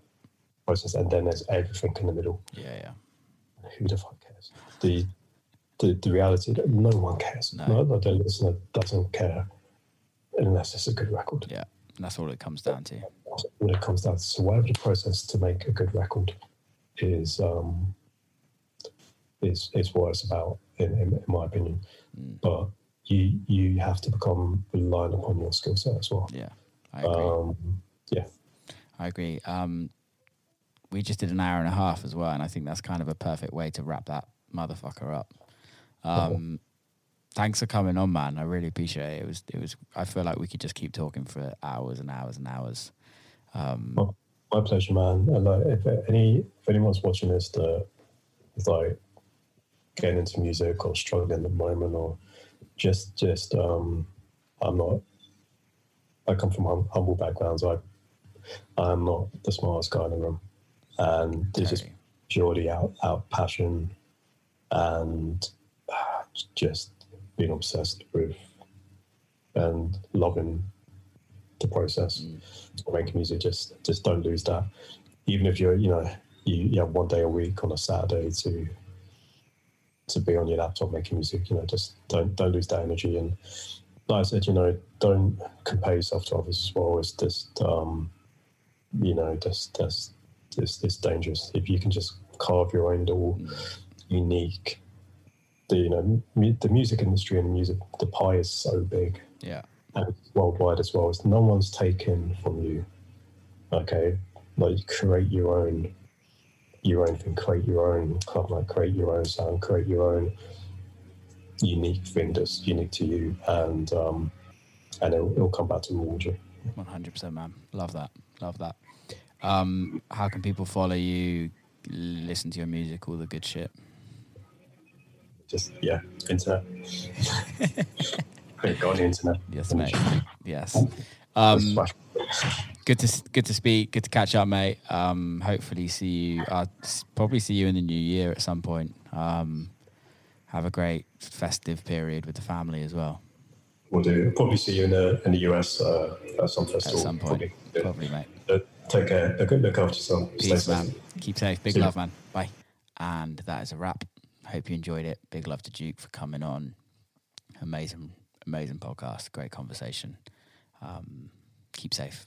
process and then there's everything in the middle Yeah. Yeah. who the fuck cares the the, the reality that no one cares. No. No. the listener doesn't care unless it's a good record. Yeah, and that's all it comes down to. That's what it comes down to. So whatever the process to make a good record is um, is is what it's about, in, in, in my opinion. Mm. But you you have to become reliant upon your skill set as well. Yeah, I agree. Um, yeah, I agree. Um, we just did an hour and a half as well, and I think that's kind of a perfect way to wrap that motherfucker up. Um, thanks for coming on, man. I really appreciate it. It was, it was. I feel like we could just keep talking for hours and hours and hours. Um, my, my pleasure, man. And like, if any if anyone's watching this that is like getting into music or struggling at the moment, or just just um, I'm not. I come from hum- humble backgrounds. I I'm not the smartest guy in the room, and it's just purely out out passion and ah, just being obsessed with and loving the process of making music. Just just don't lose that. Even if you're you know you, you have one day a week on a Saturday to to be on your laptop making music, you know, just don't don't lose that energy. And like I said, you know, don't compare yourself to others as well. It's just um, you know, just just it's, it's dangerous. If you can just carve your own little unique, the you know mu- the music industry and music, the pie is so big yeah, and worldwide as well. It's no one's taken from you. Okay, like create your own, your own thing. Create your own club, like create your own sound. Create your own unique thing that's unique to you, and um, and it'll, it'll come back to reward you. one hundred percent, man. Love that. Love that. Um, how can people follow you? Listen to your music, all the good shit. Just yeah, internet. Go on the internet. Yes, mate. Yes. Um. Good to good to speak. Good to catch up, mate. Um, hopefully, see you. I'll probably see you in the new year at some point. Um, have a great festive period with the family as well. We'll do. Probably see you in the in the US uh, at some festival. At some point, Probably. Yeah. probably, mate. Uh, take care. Look, look after yourself. Stay Peace, safe. man. Keep safe. Big See love, man. Bye. And that is a wrap. Hope you enjoyed it. Big love to Duke for coming on. Amazing, amazing podcast. Great conversation. Um, keep safe.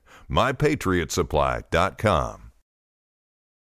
mypatriotsupply.com.